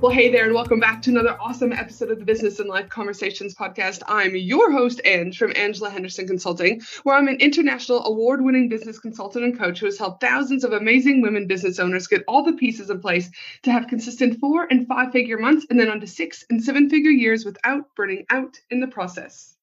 Well, hey there, and welcome back to another awesome episode of the Business and Life Conversations podcast. I'm your host, Ange, from Angela Henderson Consulting, where I'm an international award winning business consultant and coach who has helped thousands of amazing women business owners get all the pieces in place to have consistent four and five figure months and then on to six and seven figure years without burning out in the process.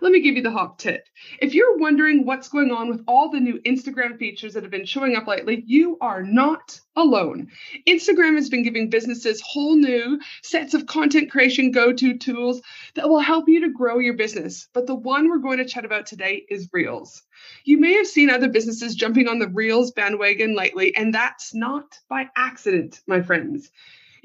Let me give you the hot tip. If you're wondering what's going on with all the new Instagram features that have been showing up lately, you are not alone. Instagram has been giving businesses whole new sets of content creation go to tools that will help you to grow your business. But the one we're going to chat about today is Reels. You may have seen other businesses jumping on the Reels bandwagon lately, and that's not by accident, my friends.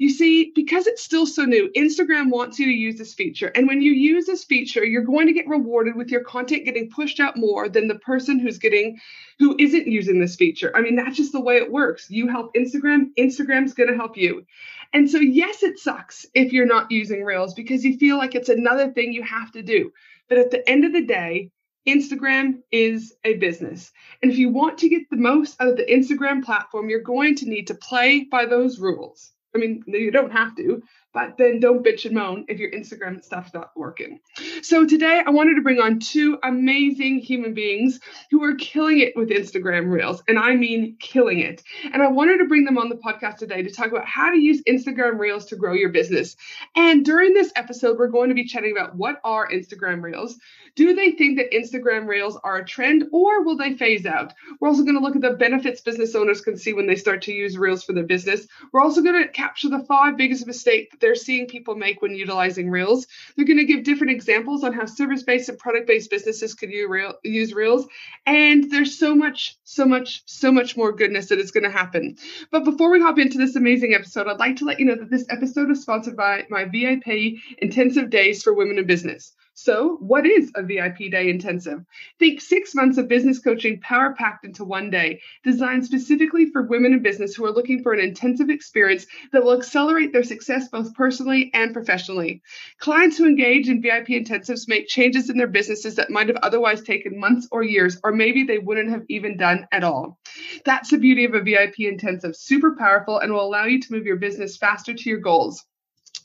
You see, because it's still so new, Instagram wants you to use this feature. And when you use this feature, you're going to get rewarded with your content getting pushed out more than the person who's getting who isn't using this feature. I mean, that's just the way it works. You help Instagram, Instagram's going to help you. And so, yes, it sucks if you're not using Reels because you feel like it's another thing you have to do. But at the end of the day, Instagram is a business. And if you want to get the most out of the Instagram platform, you're going to need to play by those rules. I mean, you don't have to, but then don't bitch and moan if your Instagram stuff's not working. So today I wanted to bring on two amazing human beings who are killing it with Instagram Reels, and I mean killing it. And I wanted to bring them on the podcast today to talk about how to use Instagram Reels to grow your business. And during this episode, we're going to be chatting about what are Instagram Reels, do they think that Instagram Reels are a trend or will they phase out? We're also going to look at the benefits business owners can see when they start to use Reels for their business. We're also going to capture the five biggest mistakes they're seeing people make when utilizing Reels. They're going to give different examples on how service based and product based businesses could use Reels. And there's so much, so much, so much more goodness that is going to happen. But before we hop into this amazing episode, I'd like to let you know that this episode is sponsored by my VIP Intensive Days for Women in Business. So, what is a VIP day intensive? Think six months of business coaching power packed into one day, designed specifically for women in business who are looking for an intensive experience that will accelerate their success both personally and professionally. Clients who engage in VIP intensives make changes in their businesses that might have otherwise taken months or years, or maybe they wouldn't have even done at all. That's the beauty of a VIP intensive, super powerful and will allow you to move your business faster to your goals.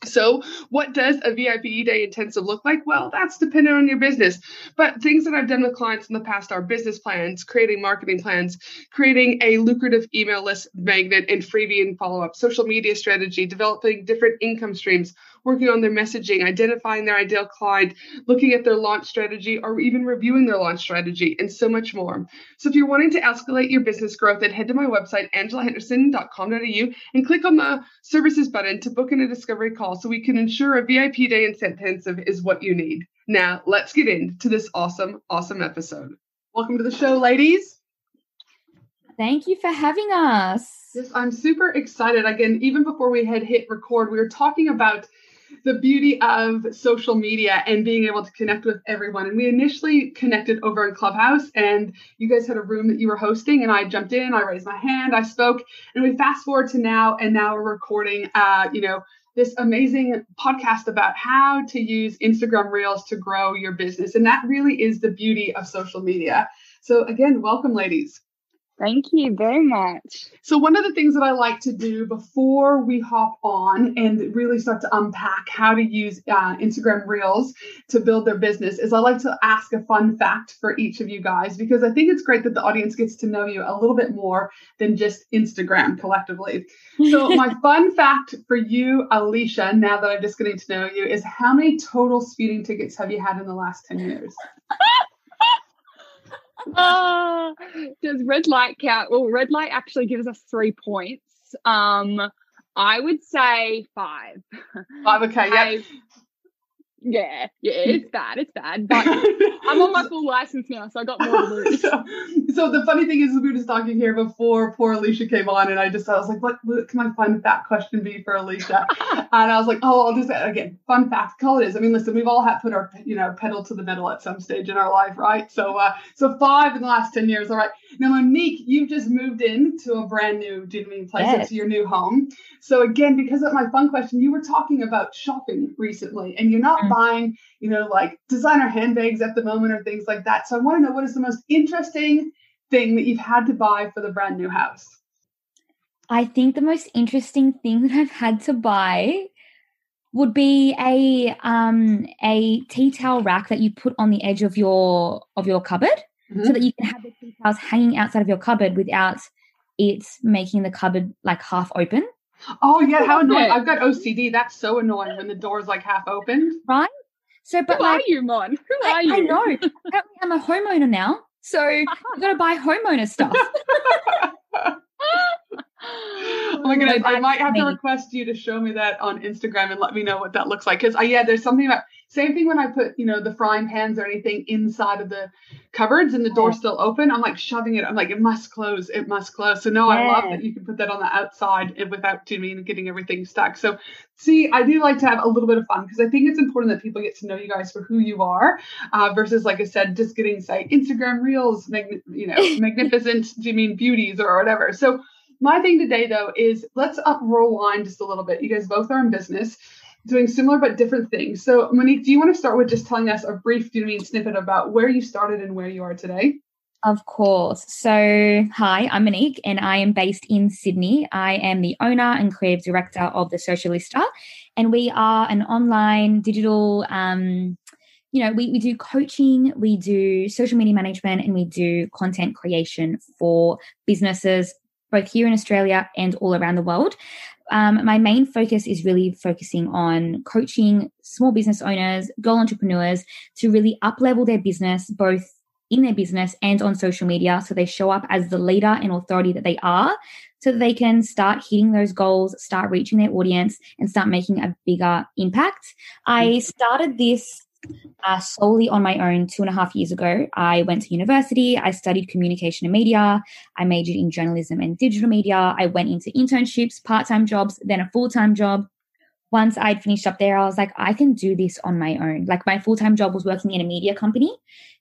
So, what does a VIP day intensive look like? Well, that's dependent on your business. But things that I've done with clients in the past are business plans, creating marketing plans, creating a lucrative email list magnet and freebie and follow up, social media strategy, developing different income streams, working on their messaging, identifying their ideal client, looking at their launch strategy, or even reviewing their launch strategy, and so much more. So if you're wanting to escalate your business growth, then head to my website, angelahenderson.com.au, and click on the services button to book in a discovery call so we can ensure a VIP day intensive is what you need. Now, let's get into this awesome, awesome episode. Welcome to the show, ladies. Thank you for having us. Yes, I'm super excited. Again, even before we had hit record, we were talking about the beauty of social media and being able to connect with everyone. And we initially connected over in Clubhouse, and you guys had a room that you were hosting, and I jumped in, I raised my hand, I spoke, and we fast forward to now, and now we're recording, uh, you know, this amazing podcast about how to use Instagram Reels to grow your business. And that really is the beauty of social media. So, again, welcome, ladies. Thank you very much. So, one of the things that I like to do before we hop on and really start to unpack how to use uh, Instagram Reels to build their business is I like to ask a fun fact for each of you guys because I think it's great that the audience gets to know you a little bit more than just Instagram collectively. So, my fun fact for you, Alisha, now that I'm just getting to know you, is how many total speeding tickets have you had in the last 10 years? uh, does red light count? Well, red light actually gives us three points. Um, I would say five. Five, okay, yeah. Yeah, yeah, it's bad. It's bad. But I'm on my full license now, so I got more to lose. so, so the funny thing is, we were just talking here before poor Alisha came on, and I just I was like, what, what can I find that question be for Alisha? and I was like, oh, I'll just again, fun fact, call it is. I mean, listen, we've all had put our you know pedal to the metal at some stage in our life, right? So, uh, so five in the last ten years. All right. Now, Monique, you've just moved into a brand new, mean place? Yes. It's your new home. So again, because of my fun question, you were talking about shopping recently, and you're not mm-hmm. Buying, you know, like designer handbags at the moment or things like that. So I want to know what is the most interesting thing that you've had to buy for the brand new house? I think the most interesting thing that I've had to buy would be a um a tea towel rack that you put on the edge of your of your cupboard mm-hmm. so that you can have the tea towels hanging outside of your cupboard without it making the cupboard like half open. Oh yeah, how annoying! I've got OCD. That's so annoying when the door's like half opened. Right. So, but Who like, are you, Mon? Who I, are you? I know. I'm a homeowner now, so you got to buy homeowner stuff. oh my goodness, I might have to request you to show me that on Instagram and let me know what that looks like. Because uh, yeah, there's something about same thing when I put you know the frying pans or anything inside of the cupboards and the door's still open. I'm like shoving it. I'm like it must close. It must close. So no, yeah. I love that you can put that on the outside and without me getting everything stuck. So see, I do like to have a little bit of fun because I think it's important that people get to know you guys for who you are uh, versus like I said, just getting say Instagram reels, mag- you know, magnificent. do you mean beauties or whatever? So my thing today, though, is let's up rewind just a little bit. You guys both are in business doing similar but different things. So, Monique, do you want to start with just telling us a brief, do you mean snippet about where you started and where you are today? Of course. So, hi, I'm Monique and I am based in Sydney. I am the owner and creative director of The Socialista, and we are an online digital, um, you know, we, we do coaching, we do social media management, and we do content creation for businesses, both here in Australia and all around the world. Um, my main focus is really focusing on coaching small business owners, girl entrepreneurs to really up level their business, both in their business and on social media. So they show up as the leader and authority that they are so that they can start hitting those goals, start reaching their audience, and start making a bigger impact. I started this uh, solely on my own two and a half years ago. I went to university, I studied communication and media, I majored in journalism and digital media. I went into internships, part time jobs, then a full time job. Once I'd finished up there, I was like, I can do this on my own. Like, my full time job was working in a media company.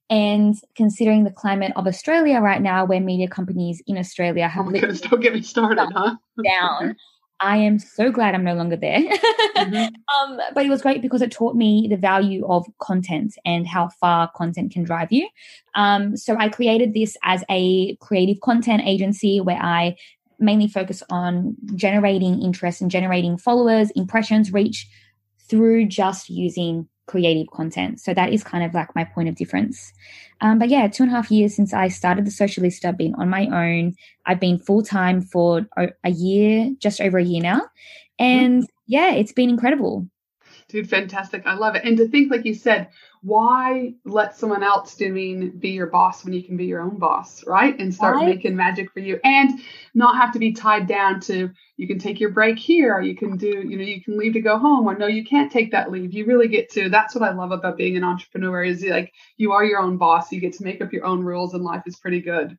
And considering the climate of Australia right now, where media companies in Australia have oh goodness, don't get me started, huh? down. I am so glad I'm no longer there. mm-hmm. um, but it was great because it taught me the value of content and how far content can drive you. Um, so I created this as a creative content agency where I mainly focus on generating interest and generating followers, impressions, reach through just using creative content. So that is kind of like my point of difference. Um, but yeah, two and a half years since I started the Socialista, I've been on my own. I've been full time for a year, just over a year now. And yeah, it's been incredible. Dude, fantastic. I love it. And to think, like you said, why let someone else doing be your boss when you can be your own boss, right? And start right. making magic for you and not have to be tied down to you can take your break here, or you can do, you know, you can leave to go home, or no, you can't take that leave. You really get to that's what I love about being an entrepreneur is like you are your own boss. You get to make up your own rules and life is pretty good.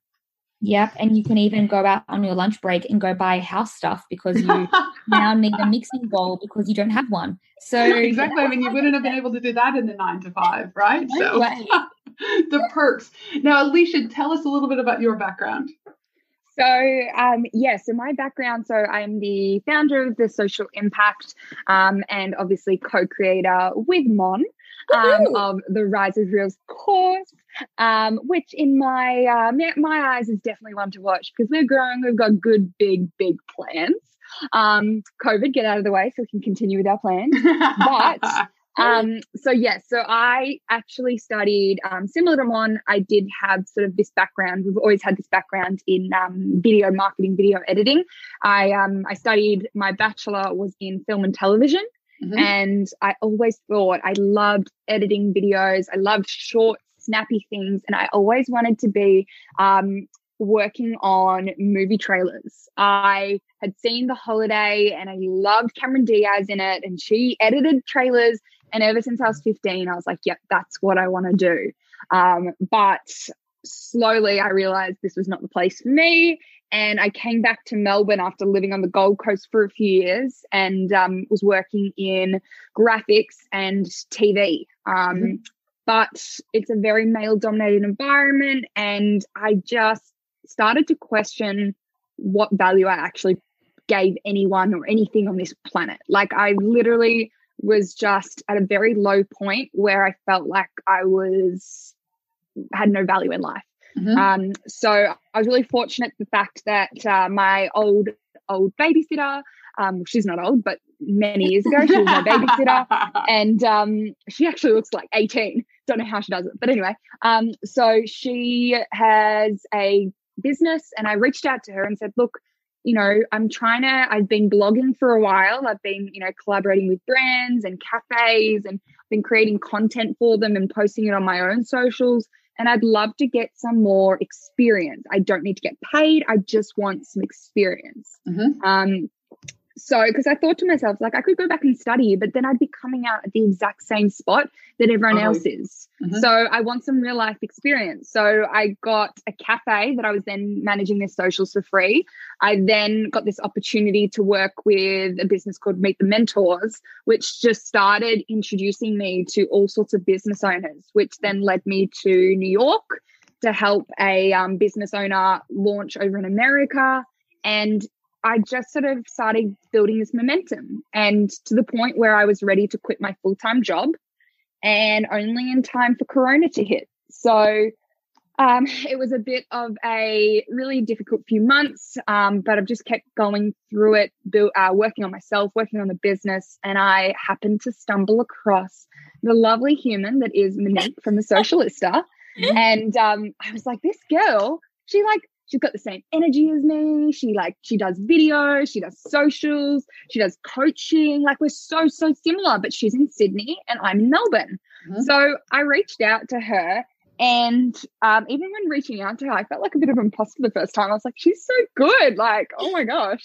Yep. And you can even go out on your lunch break and go buy house stuff because you now need a mixing bowl because you don't have one. So exactly. I mean, you wouldn't have been able to do that in the nine to five, right? No so the perks. Now, Alisha, tell us a little bit about your background. So, um, yeah, so my background so I am the founder of the Social Impact um, and obviously co creator with Mon um, of the Rise of Reels course, um, which in my uh, my eyes is definitely one to watch because we're growing. We've got good, big, big plans. Um, COVID, get out of the way so we can continue with our plans. But um, so yes, so I actually studied um, similar to Mon. I did have sort of this background. We've always had this background in um, video marketing, video editing. I um, I studied. My bachelor was in film and television. Mm-hmm. And I always thought I loved editing videos. I loved short, snappy things. And I always wanted to be um, working on movie trailers. I had seen The Holiday and I loved Cameron Diaz in it, and she edited trailers. And ever since I was 15, I was like, yep, that's what I want to do. Um, but slowly I realized this was not the place for me. And I came back to Melbourne after living on the Gold Coast for a few years and um, was working in graphics and TV. Um, mm-hmm. But it's a very male dominated environment. And I just started to question what value I actually gave anyone or anything on this planet. Like, I literally was just at a very low point where I felt like I was had no value in life. Mm-hmm. Um, so I was really fortunate the fact that uh, my old old babysitter, um, she's not old, but many years ago she was my babysitter, and um, she actually looks like eighteen. Don't know how she does it, but anyway, um, so she has a business, and I reached out to her and said, "Look, you know, I'm trying to, I've been blogging for a while. I've been, you know, collaborating with brands and cafes and been creating content for them and posting it on my own socials and I'd love to get some more experience. I don't need to get paid. I just want some experience. Mm-hmm. Um, so, because I thought to myself, like, I could go back and study, but then I'd be coming out at the exact same spot that everyone oh. else is. Mm-hmm. So, I want some real life experience. So, I got a cafe that I was then managing their socials for free. I then got this opportunity to work with a business called Meet the Mentors, which just started introducing me to all sorts of business owners, which then led me to New York to help a um, business owner launch over in America. And I just sort of started building this momentum and to the point where I was ready to quit my full time job and only in time for Corona to hit. So um, it was a bit of a really difficult few months, um, but I've just kept going through it, build, uh, working on myself, working on the business, and I happened to stumble across the lovely human that is Monique from the Socialista. and um, I was like, this girl, she like she's got the same energy as me. She like she does videos, she does socials, she does coaching. Like we're so so similar, but she's in Sydney and I'm in Melbourne. Mm-hmm. So I reached out to her and um, even when reaching out to her, I felt like a bit of an imposter the first time. I was like, she's so good. Like, oh my gosh.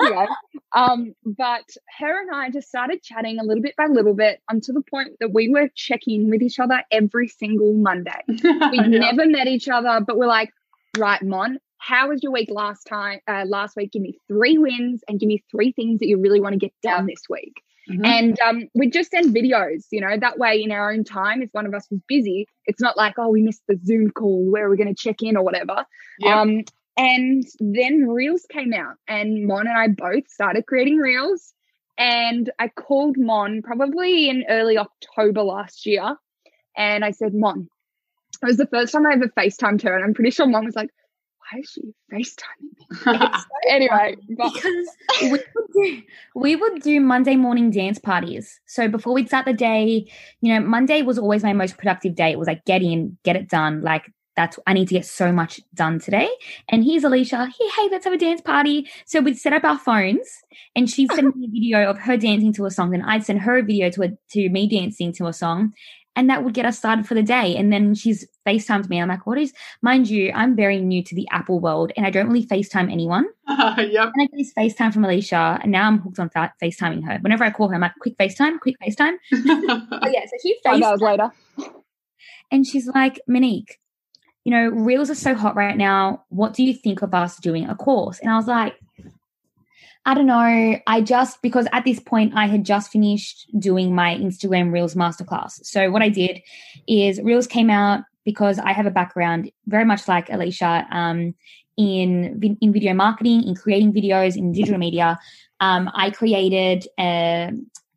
anyway, um, but her and I just started chatting a little bit by little bit until the point that we were checking with each other every single Monday. We'd yeah. never met each other, but we're like, right, Mon, how was your week last time? Uh, last week, give me three wins and give me three things that you really want to get done this week. Mm-hmm. And um, we just send videos, you know, that way in our own time, if one of us was busy, it's not like, oh, we missed the Zoom call where we're going to check in or whatever. Yep. Um, and then Reels came out, and Mon and I both started creating Reels. And I called Mon probably in early October last year. And I said, Mon, it was the first time I ever FaceTimed her. And I'm pretty sure Mon was like, why is she FaceTiming me? anyway, but- because we would, do, we would do Monday morning dance parties. So before we'd start the day, you know, Monday was always my most productive day. It was like get in, get it done. Like that's I need to get so much done today. And here's Alisha. Hey, hey, let's have a dance party. So we'd set up our phones, and she'd send me a video of her dancing to a song, and I'd send her a video to a, to me dancing to a song, and that would get us started for the day. And then she's FaceTimed me. I'm like, what is, mind you, I'm very new to the Apple world and I don't really FaceTime anyone. Uh, yep. And I get FaceTime from Alisha and now I'm hooked on fa- FaceTiming her. Whenever I call her, I'm like, quick FaceTime, quick FaceTime. oh, yeah, so she hours later. And she's like, Monique, you know, Reels are so hot right now. What do you think of us doing a course? And I was like, I don't know. I just, because at this point I had just finished doing my Instagram Reels masterclass. So what I did is Reels came out because I have a background very much like Alisha um, in, in video marketing, in creating videos, in digital media. Um, I created a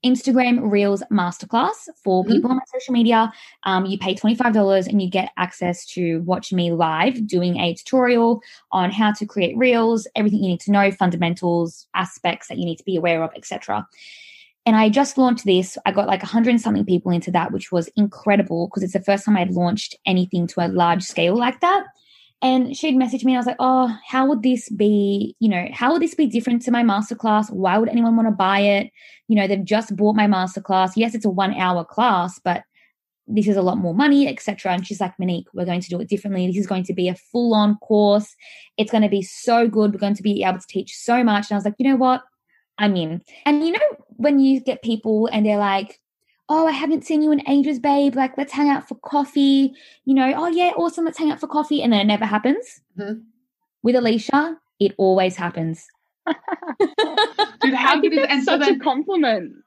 Instagram Reels Masterclass for mm-hmm. people on my social media. Um, you pay $25 and you get access to watch me live doing a tutorial on how to create Reels, everything you need to know, fundamentals, aspects that you need to be aware of, etc. And I just launched this. I got like a hundred something people into that, which was incredible because it's the first time I'd launched anything to a large scale like that. And she'd message me. and I was like, oh, how would this be? You know, how would this be different to my masterclass? Why would anyone want to buy it? You know, they've just bought my masterclass. Yes, it's a one hour class, but this is a lot more money, etc. And she's like, Monique, we're going to do it differently. This is going to be a full on course. It's going to be so good. We're going to be able to teach so much. And I was like, you know what? I'm in. And you know, when you get people and they're like, oh, I haven't seen you in ages, babe. Like, let's hang out for coffee. You know, oh, yeah, awesome. Let's hang out for coffee. And then it never happens. Mm-hmm. With Alisha, it always happens. Dude, how good is and such so then, a compliment.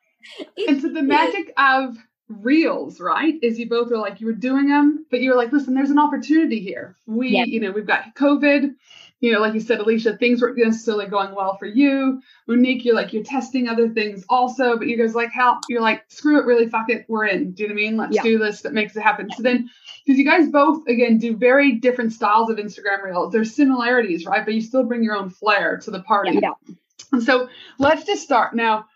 And so the magic of reels, right? Is you both are like you were doing them, but you were like, listen, there's an opportunity here. We, you know, we've got COVID. You know, like you said, Alisha, things weren't necessarily going well for you. Monique, you're like you're testing other things also, but you guys like help. you're like, screw it, really, fuck it, we're in. Do you know what I mean? Let's yeah. do this that makes it happen. So then because you guys both again do very different styles of Instagram reels. There's similarities, right? But you still bring your own flair to the party. Yeah. And so let's just start now.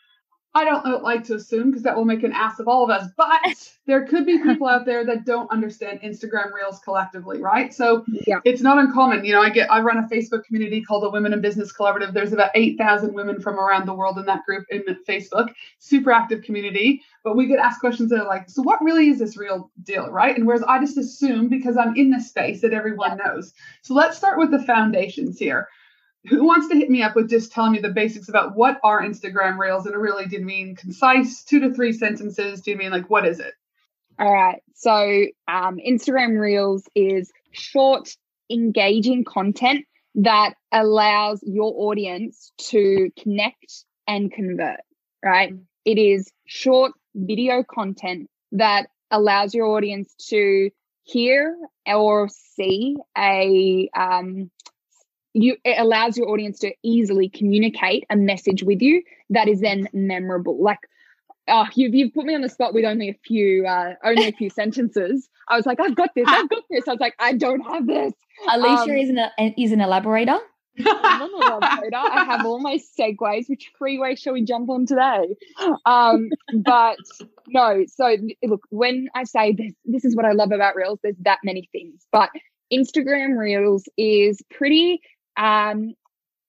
I don't like to assume because that will make an ass of all of us, but there could be people out there that don't understand Instagram Reels collectively, right? So yeah. it's not uncommon. You know, I get I run a Facebook community called the Women in Business Collaborative. There's about 8,000 women from around the world in that group in Facebook. Super active community, but we get asked questions that are like, so what really is this real deal, right? And whereas I just assume because I'm in this space that everyone knows. So let's start with the foundations here who wants to hit me up with just telling me the basics about what are Instagram Reels and really do you mean concise, two to three sentences? Do you mean like what is it? All right. So um, Instagram Reels is short, engaging content that allows your audience to connect and convert, right? Mm-hmm. It is short video content that allows your audience to hear or see a um, you it allows your audience to easily communicate a message with you that is then memorable like oh you've, you've put me on the spot with only a few uh only a few sentences i was like i've got this i've got this i was like i don't have this alisha um, is an is an elaborator I'm an elaborator. I have all my segues. Which freeway shall we jump on today? Um, but no. So look, when I say this, this is what I love about Reels. There's that many things, but Instagram Reels is pretty um,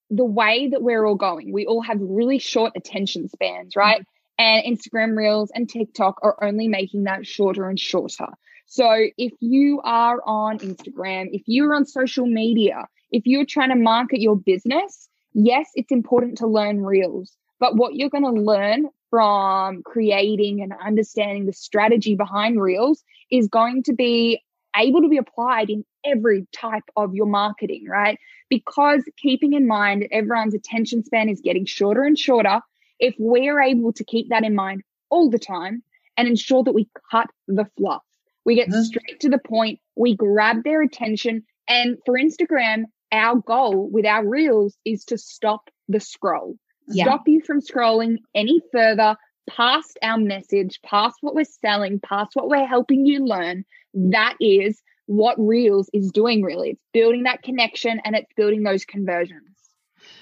the way that we're all going. We all have really short attention spans, right? Mm-hmm. And Instagram Reels and TikTok are only making that shorter and shorter. So if you are on Instagram, if you're on social media, if you're trying to market your business, yes, it's important to learn Reels. But what you're going to learn from creating and understanding the strategy behind Reels is going to be able to be applied in every type of your marketing, right? Because keeping in mind that everyone's attention span is getting shorter and shorter, if we're able to keep that in mind all the time and ensure that we cut the fluff, we get mm-hmm. straight to the point, we grab their attention. And for Instagram, our goal with our reels is to stop the scroll, yeah. stop you from scrolling any further past our message, past what we're selling, past what we're helping you learn. That is what Reels is doing, really. It's building that connection and it's building those conversions.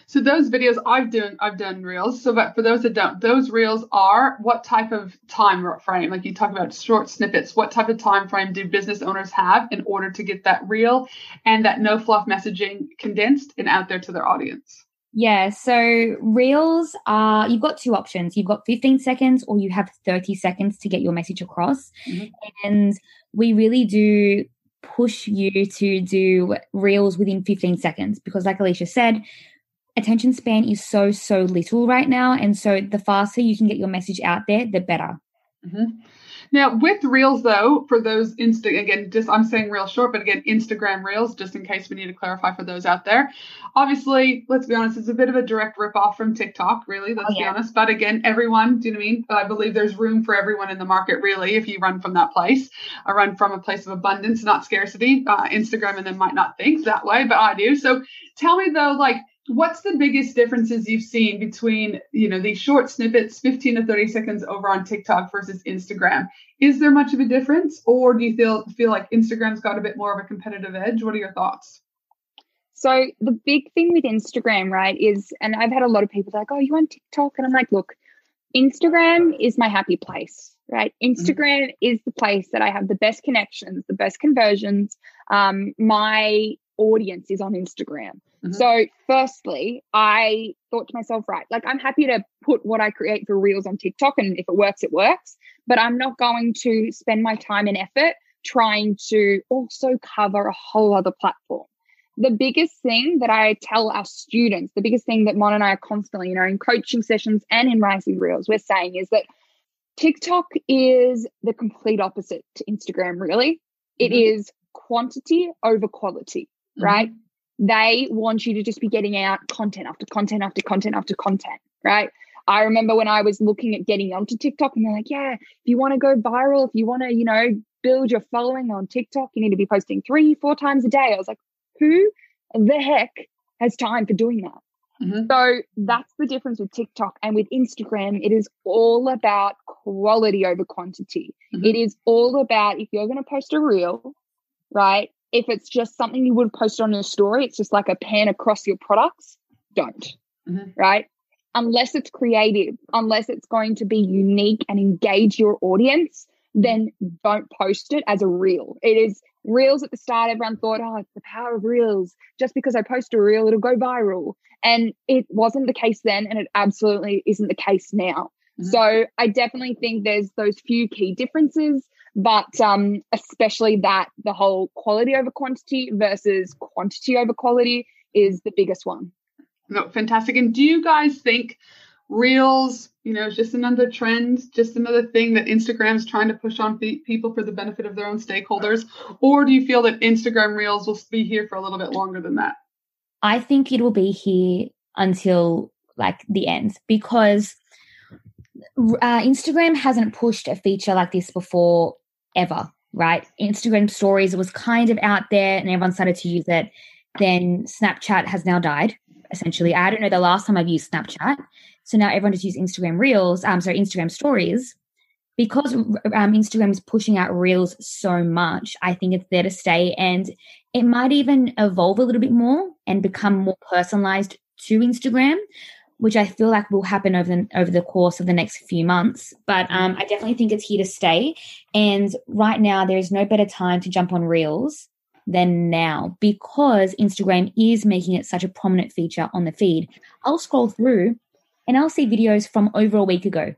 So those videos I've done I've done reels. So but for those that don't, those reels are what type of time frame? Like you talk about short snippets. What type of time frame do business owners have in order to get that reel and that no fluff messaging condensed and out there to their audience? Yeah, so reels are you've got two options. You've got 15 seconds or you have 30 seconds to get your message across. Mm-hmm. And we really do push you to do reels within 15 seconds because like Alisha said, attention span is so so little right now and so the faster you can get your message out there, the better. Mm-hmm. Now, with Reels, though, for those Insta, again, just I'm saying real short, but again, Instagram Reels, just in case we need to clarify for those out there. Obviously, let's be honest, it's a bit of a direct ripoff from TikTok, really, let's oh, yeah. be honest. But again, everyone, do you know what I mean? I believe there's room for everyone in the market, really, if you run from that place. I run from a place of abundance, not scarcity. Uh, Instagram and then might not think that way, but I do. So tell me, though, like, what's the biggest differences you've seen between you know these short snippets 15 to 30 seconds over on tiktok versus instagram is there much of a difference or do you feel feel like instagram's got a bit more of a competitive edge what are your thoughts so the big thing with instagram right is and i've had a lot of people like oh you on tiktok and i'm like look instagram is my happy place right mm-hmm. instagram mm-hmm. is the place that i have the best connections the best conversions um, my audience is on Instagram. Mm-hmm. So, firstly, I thought to myself, right, like I'm happy to put what I create for Reels on TikTok, and if it works, it works. but I'm not going to spend my time and effort trying to also cover a whole other platform. The biggest thing that I tell our students, the biggest thing that Mon and I are constantly, you know, in coaching sessions and in Rising Reels, we're saying is that TikTok is the complete opposite to Instagram, really. It mm-hmm. is quantity over quality, mm-hmm. They want you to just be getting out content after content after content after content, right? I remember when I was looking at getting onto TikTok and they're like, yeah, if you want to go viral, if you want to, you know, build your following on TikTok, you need to be posting three, four times a day. I was like, who the heck has time for doing that? Mm-hmm. So that's the difference with TikTok and with Instagram. It is all about quality over quantity. Mm-hmm. It is all about if you're going to post a reel, right? If it's just something you would post on your story, it's just like a pan across your products, don't, mm-hmm. right? Unless it's creative, unless it's going to be unique and engage your audience, then don't post it as a reel. It is reels at the start, everyone thought, oh, it's the power of reels. Just because I post a reel, it'll go viral. And it wasn't the case then, and it absolutely isn't the case now. Mm-hmm. So I definitely think there's those few key differences, but um, especially that the whole quality over quantity versus quantity over quality is the biggest one. No, fantastic. And do you guys think reels you know is just another trend just another thing that instagram's trying to push on people for the benefit of their own stakeholders or do you feel that instagram reels will be here for a little bit longer than that i think it will be here until like the end because uh, instagram hasn't pushed a feature like this before ever right? Instagram stories was kind of out there and everyone started to use it. Then snapchat has now died essentially. I don't know the last time i've used snapchat. So now everyone just uses Instagram Reels, um, sorry, Instagram Stories. Because um, Instagram is pushing out Reels so much, I think it's there to stay, and it might even evolve a little bit more and become more personalized to Instagram, which I feel like will happen over the, over the course of the next few months. But um, I definitely think it's here to stay. And right now, there is no better time to jump on Reels than now because Instagram is making it such a prominent feature on the feed. I'll scroll through and I'll see videos from over a week ago.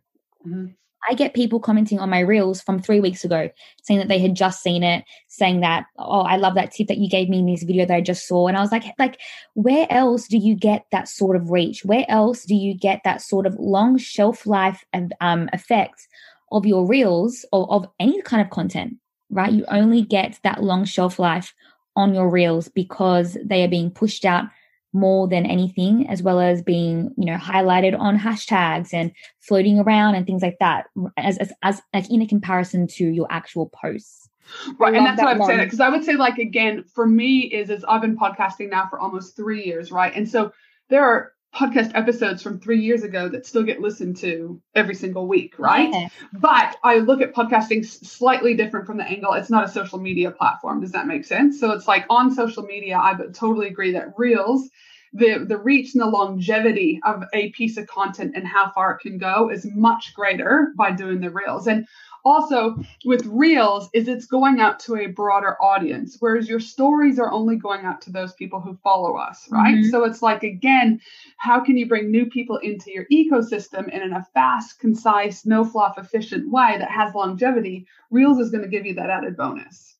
Mm-hmm. I get people commenting on my reels from three weeks ago saying that they had just seen it, saying that, oh, I love that tip that you gave me in this video that I just saw. And I was like, like, where else do you get that sort of reach? Where else do you get that sort of long shelf life and um, effect of your reels or of any kind of content, right? You only get that long shelf life on your reels because they are being pushed out more than anything, as well as being, you know, highlighted on hashtags and floating around and things like that, as as, as like in a comparison to your actual posts. Right, and that's that what I'm saying. Because I would say, like again, for me, is is I've been podcasting now for almost three years, right? And so there are podcast episodes from three years ago that still get listened to every single week, right? But I look at podcasting slightly different from the angle. It's not a social media platform. Does that make sense? So it's like on social media, I totally agree that Reels, the the reach and the longevity of a piece of content and how far it can go is much greater by doing the Reels. And also with reels is it's going out to a broader audience whereas your stories are only going out to those people who follow us right? Mm-hmm. so it's like again how can you bring new people into your ecosystem and in a fast concise no fluff efficient way that has longevity? Reels is going to give you that added bonus.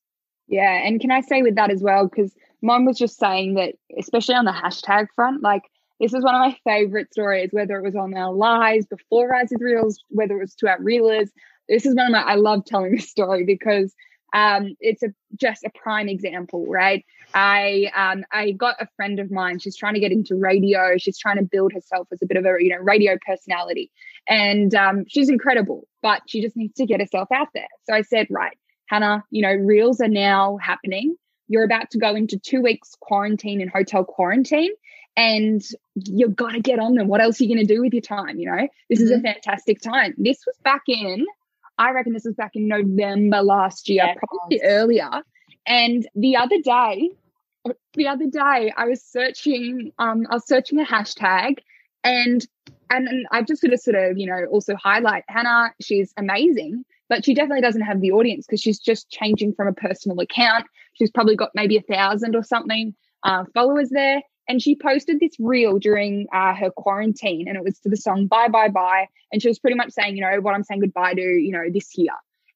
Yeah and can i say with that as well because Mon was just saying that especially on the hashtag front like this is one of my favorite stories, whether it was on our lives before Rise with Reels, whether it was to our reelers this is one of my I love telling this story because um, it's a just a prime example, right? I um, I got a friend of mine. She's trying to get into radio. She's trying to build herself as a bit of a you know radio personality, and um, she's incredible. But she just needs to get herself out there. So I said, right, Hannah, you know, reels are now happening. You're about to go into two weeks quarantine and hotel quarantine, and you've got to get on them. What else are you going to do with your time? You know, this mm-hmm. is a mm-hmm. fantastic time. This was back in I reckon this was back in November last year, yeah, probably earlier. And the other day, the other day, I was searching, um, I was searching a hashtag and and, and I just sort of sort of, you know, also highlight Hannah, she's amazing, but she definitely doesn't have the audience because she's just changing from a personal account. She's probably got maybe a thousand or something uh, followers there. And she posted this reel during uh, her quarantine, and it was to the song "Bye Bye Bye," and she was pretty much saying, you know, what I'm saying goodbye to, you know, this year.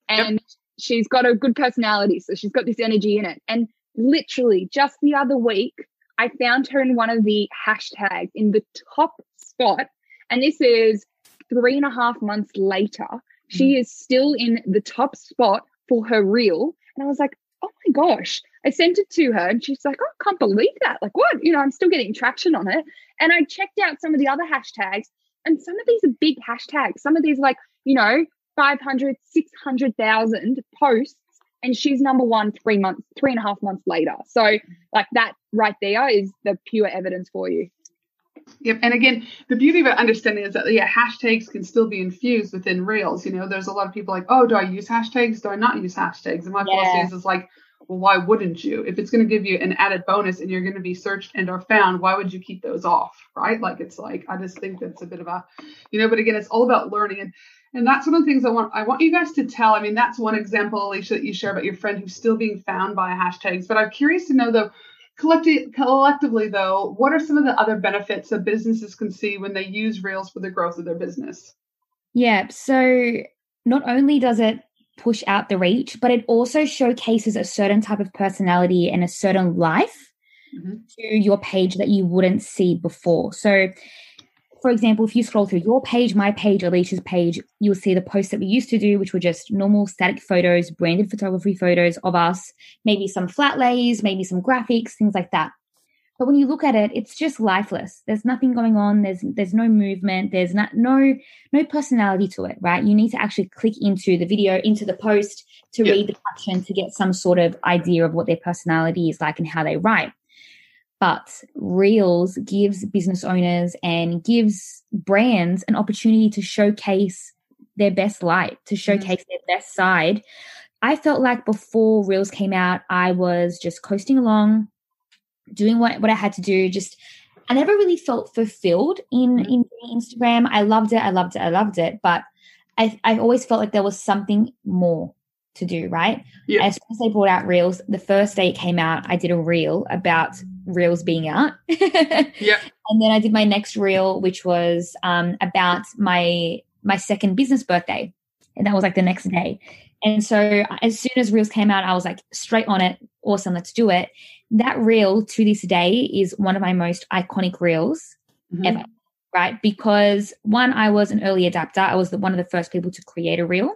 And yep. she's got a good personality, so she's got this energy in it. And literally, just the other week, I found her in one of the hashtags in the top spot, and this is three and a half months later. She mm. is still in the top spot for her reel, and I was like, oh my gosh, I sent it to her and she's like, oh, I can't believe that. Like, what? You know, I'm still getting traction on it. And I checked out some of the other hashtags, and some of these are big hashtags. Some of these, like, you know, 500, 600,000 posts. And she's number one three months, three and a half months later. So, like, that right there is the pure evidence for you. Yep. And again, the beauty of understanding is that yeah, hashtags can still be infused within Reels. You know, there's a lot of people like, oh, do I use hashtags? Do I not use hashtags? And my yeah. philosophy is like, well, why wouldn't you? If it's going to give you an added bonus and you're going to be searched and are found, why would you keep those off? Right? Like it's like I just think that's a bit of a, you know. But again, it's all about learning and. And that's one of the things I want I want you guys to tell. I mean, that's one example, Alisha, that you share about your friend who's still being found by hashtags. But I'm curious to know though, Collectively, collectively, though, what are some of the other benefits that businesses can see when they use Reels for the growth of their business? Yeah. So not only does it push out the reach, but it also showcases a certain type of personality and a certain life mm-hmm. to your page that you wouldn't see before. So for example, if you scroll through your page, my page, Alisha's page, you'll see the posts that we used to do, which were just normal static photos, branded photography photos of us, maybe some flat lays, maybe some graphics, things like that. But when you look at it, it's just lifeless. There's nothing going on. There's there's no movement. There's not no no personality to it, right? You need to actually click into the video, into the post to read the caption to get some sort of idea of what their personality is like and how they write. But Reels gives business owners and gives brands an opportunity to showcase their best light, to mm-hmm. showcase mm. their best side. I felt like before Reels came out, I was just coasting along, doing what, what I had to do. Just I never really felt fulfilled in mm. in Instagram. I loved it, I loved it, I loved it, but I I always felt like there was something more to do, right? Yeah. As soon as they brought out Reels, the first day it came out, I did a reel about Reels being out. yeah. And then I did my next reel, which was um, about my my second business birthday, and that was like the next day. And so as soon as Reels came out, I was like straight on it. Awesome, let's do it. That reel to this day is one of my most iconic reels mm-hmm. ever, right? Because one, I was an early adapter. I was the, one of the first people to create a reel.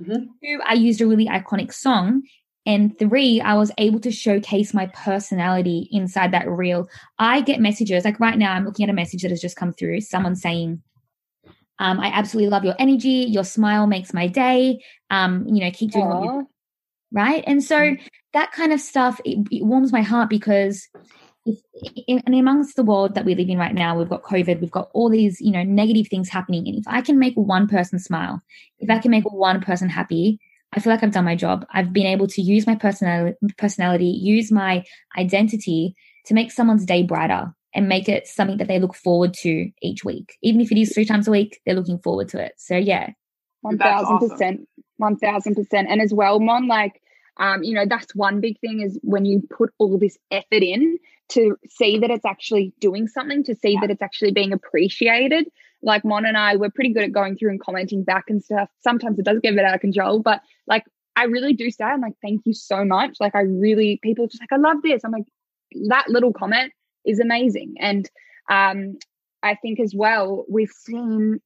Mm-hmm. Two, I used a really iconic song. And three, I was able to showcase my personality inside that reel. I get messages like right now, I'm looking at a message that has just come through. Someone saying, um, I absolutely love your energy. Your smile makes my day. Um, you know, keep doing Aww. what you right. And so mm-hmm. that kind of stuff, it, it warms my heart because if, in, and amongst the world that we live in right now, we've got COVID, we've got all these, you know, negative things happening. And if I can make one person smile, if I can make one person happy, I feel like I've done my job. I've been able to use my personality, personality, use my identity to make someone's day brighter and make it something that they look forward to each week. Even if it is three times a week, they're looking forward to it. So yeah. One thousand percent. One thousand percent. And as well, Mon, like um, you know, that's one big thing is when you put all this effort in to see that it's actually doing something, to see yeah. that it's actually being appreciated. Like Mon and I, we're pretty good at going through and commenting back and stuff. Sometimes it does get a bit out of control, but like I really do say, I'm like, thank you so much. Like I really, people just like, I love this. I'm like, that little comment is amazing. And um, I think as well, we've seen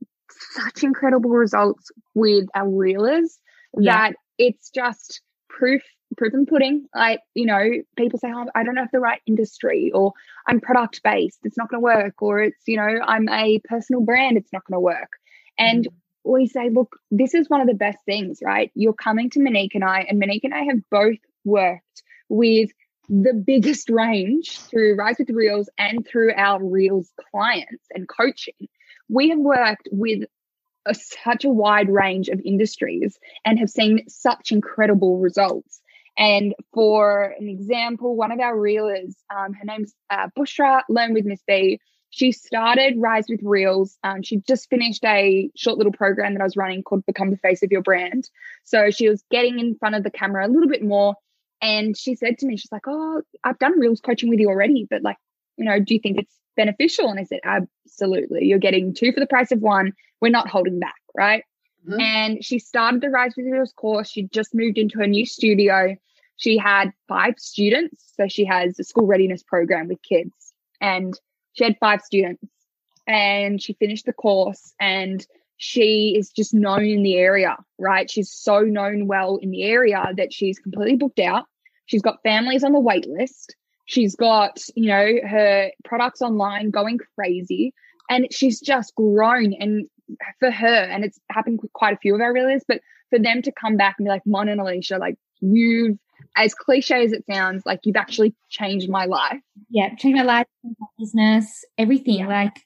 such incredible results with our reelers yeah. that it's just proof proof and pudding. Like you know people say oh, i don't have the right industry or i'm product based it's not going to work or it's you know i'm a personal brand it's not going to work. And mm-hmm. we say look this is one of the best things right? You're coming to monique and i and monique and i have both worked with the biggest range through rise with reels and through our reels clients and coaching. We have worked with a, such a wide range of industries and have seen such incredible results. And for an example, one of our reelers, um, her name's uh, Bushra, Learn with Miss B. She started Rise with Reels. Um, she just finished a short little program that I was running called Become the Face of Your Brand. So she was getting in front of the camera a little bit more. And she said to me, she's like, Oh, I've done Reels coaching with you already, but like, you know, do you think it's beneficial? And I said, absolutely. You're getting two for the price of one. We're not holding back, right? Mm-hmm. And she started the Rise with Reels course. She just moved into a new studio. She had five students. So she has a school readiness program with kids. And she had five students. And she finished the course and she is just known in the area, right? She's so known well in the area that she's completely booked out. She's got families on the wait list. She's got, you know, her products online going crazy and she's just grown. And for her, and it's happened with quite a few of our reelers, but for them to come back and be like, Mon and Alisha, like you've, as cliche as it sounds, like you've actually changed my life. Yeah, changed my life, business, everything. Yeah. Like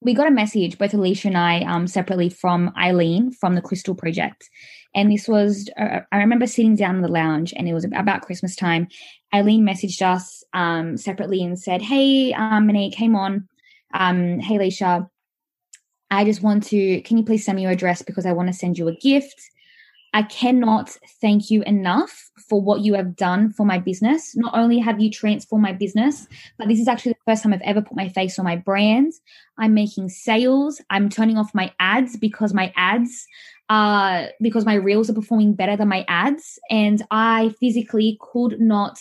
we got a message, both Alisha and I, um, separately from Eileen from the Crystal Project. And this was, uh, I remember sitting down in the lounge and it was about Christmas time. Eileen messaged us um, separately and said, Hey, um, Monique, came on. Um, hey, Alisha, I just want to, can you please send me your address because I want to send you a gift. I cannot thank you enough for what you have done for my business. Not only have you transformed my business, but this is actually the first time I've ever put my face on my brand. I'm making sales. I'm turning off my ads because my ads uh because my reels are performing better than my ads and I physically could not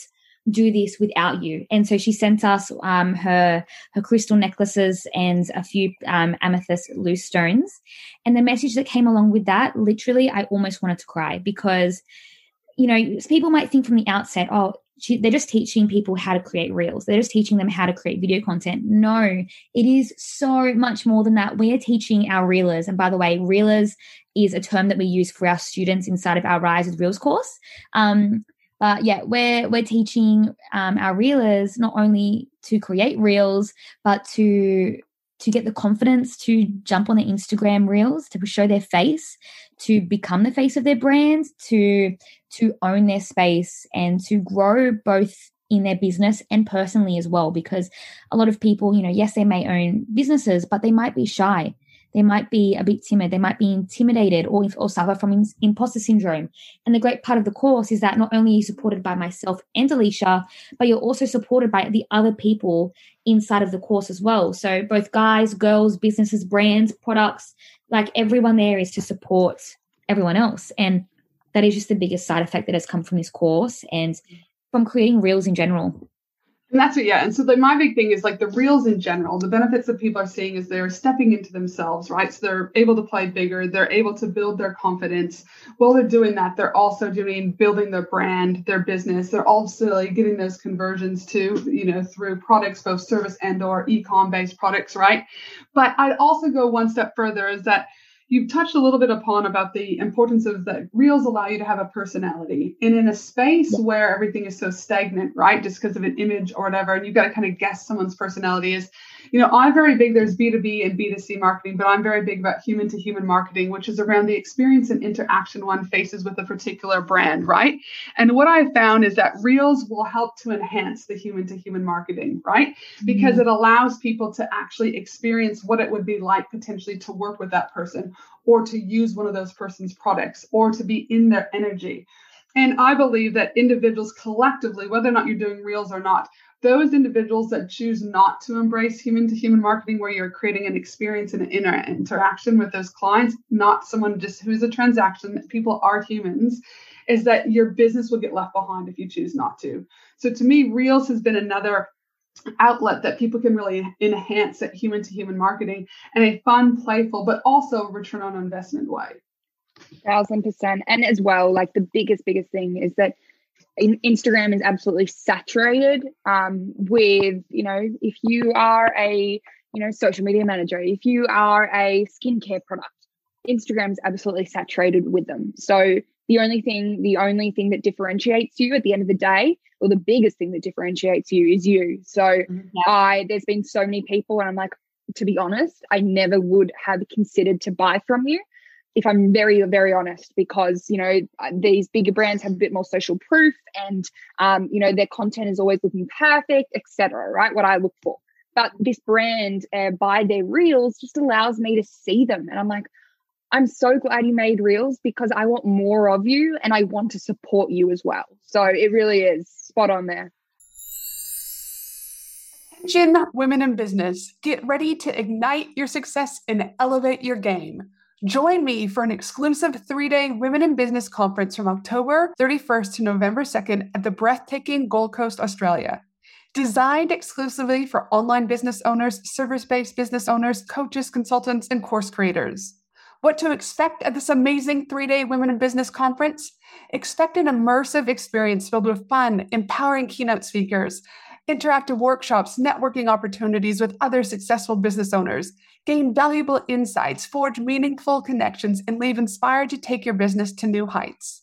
do this without you. And so she sent us um, her her crystal necklaces and a few um, amethyst loose stones. And the message that came along with that, literally, I almost wanted to cry because, you know, people might think from the outset, oh, she, they're just teaching people how to create reels. They're just teaching them how to create video content. No, it is so much more than that. We are teaching our reelers. And by the way, reelers is a term that we use for our students inside of our Rise with Reels course. Um, yeah, we're we're teaching um, our reelers not only to create reels, but to to get the confidence to jump on the Instagram reels, to show their face, to become the face of their brand, to to own their space and to grow both in their business and personally as well. Because a lot of people you know yes they may own businesses but they might be shy they might be a bit timid, they might be intimidated or, or suffer from imposter syndrome. And the great part of the course is that not only are you supported by myself and Alisha, but you're also supported by the other people inside of the course as well. So both guys, girls, businesses, brands, products, like everyone there is to support everyone else. And that is just the biggest side effect that has come from this course and from creating reels in general. And that's what, yeah. And so the, my big thing is like the reels in general, the benefits that people are seeing is they're stepping into themselves, right? So they're able to play bigger, they're able to build their confidence. While they're doing that, they're also doing building their brand, their business. They're also like getting those conversions too, you know, through products, both service and or e-com based products, right? But I'd also go one step further is that you've touched a little bit upon about the importance of that reels allow you to have a personality and in a space where everything is so stagnant right just because of an image or whatever and you've got to kind of guess someone's personality is you know, I'm very big, there's B2B and B2C marketing, but I'm very big about human to human marketing, which is around the experience and interaction one faces with a particular brand, right? And what I've found is that Reels will help to enhance the human to human marketing, right? Because mm-hmm. it allows people to actually experience what it would be like potentially to work with that person or to use one of those person's products or to be in their energy. And I believe that individuals collectively, whether or not you're doing reels or not, those individuals that choose not to embrace human to human marketing where you're creating an experience and an inter- interaction with those clients not someone just who's a transaction people are humans is that your business will get left behind if you choose not to so to me reels has been another outlet that people can really enhance at human to human marketing in a fun playful but also return on investment way thousand percent and as well like the biggest biggest thing is that Instagram is absolutely saturated um, with, you know, if you are a, you know, social media manager, if you are a skincare product, Instagram is absolutely saturated with them. So the only thing, the only thing that differentiates you at the end of the day, or the biggest thing that differentiates you is you. So mm-hmm. yeah. I, there's been so many people, and I'm like, to be honest, I never would have considered to buy from you if I'm very, very honest, because you know uh, these bigger brands have a bit more social proof, and um, you know their content is always looking perfect, etc. Right? What I look for, but this brand uh, by their reels just allows me to see them, and I'm like, I'm so glad you made reels because I want more of you, and I want to support you as well. So it really is spot on there Attention, women in business, get ready to ignite your success and elevate your game. Join me for an exclusive three day Women in Business conference from October 31st to November 2nd at the breathtaking Gold Coast, Australia. Designed exclusively for online business owners, service based business owners, coaches, consultants, and course creators. What to expect at this amazing three day Women in Business conference? Expect an immersive experience filled with fun, empowering keynote speakers interactive workshops, networking opportunities with other successful business owners, gain valuable insights, forge meaningful connections, and leave inspired to take your business to new heights.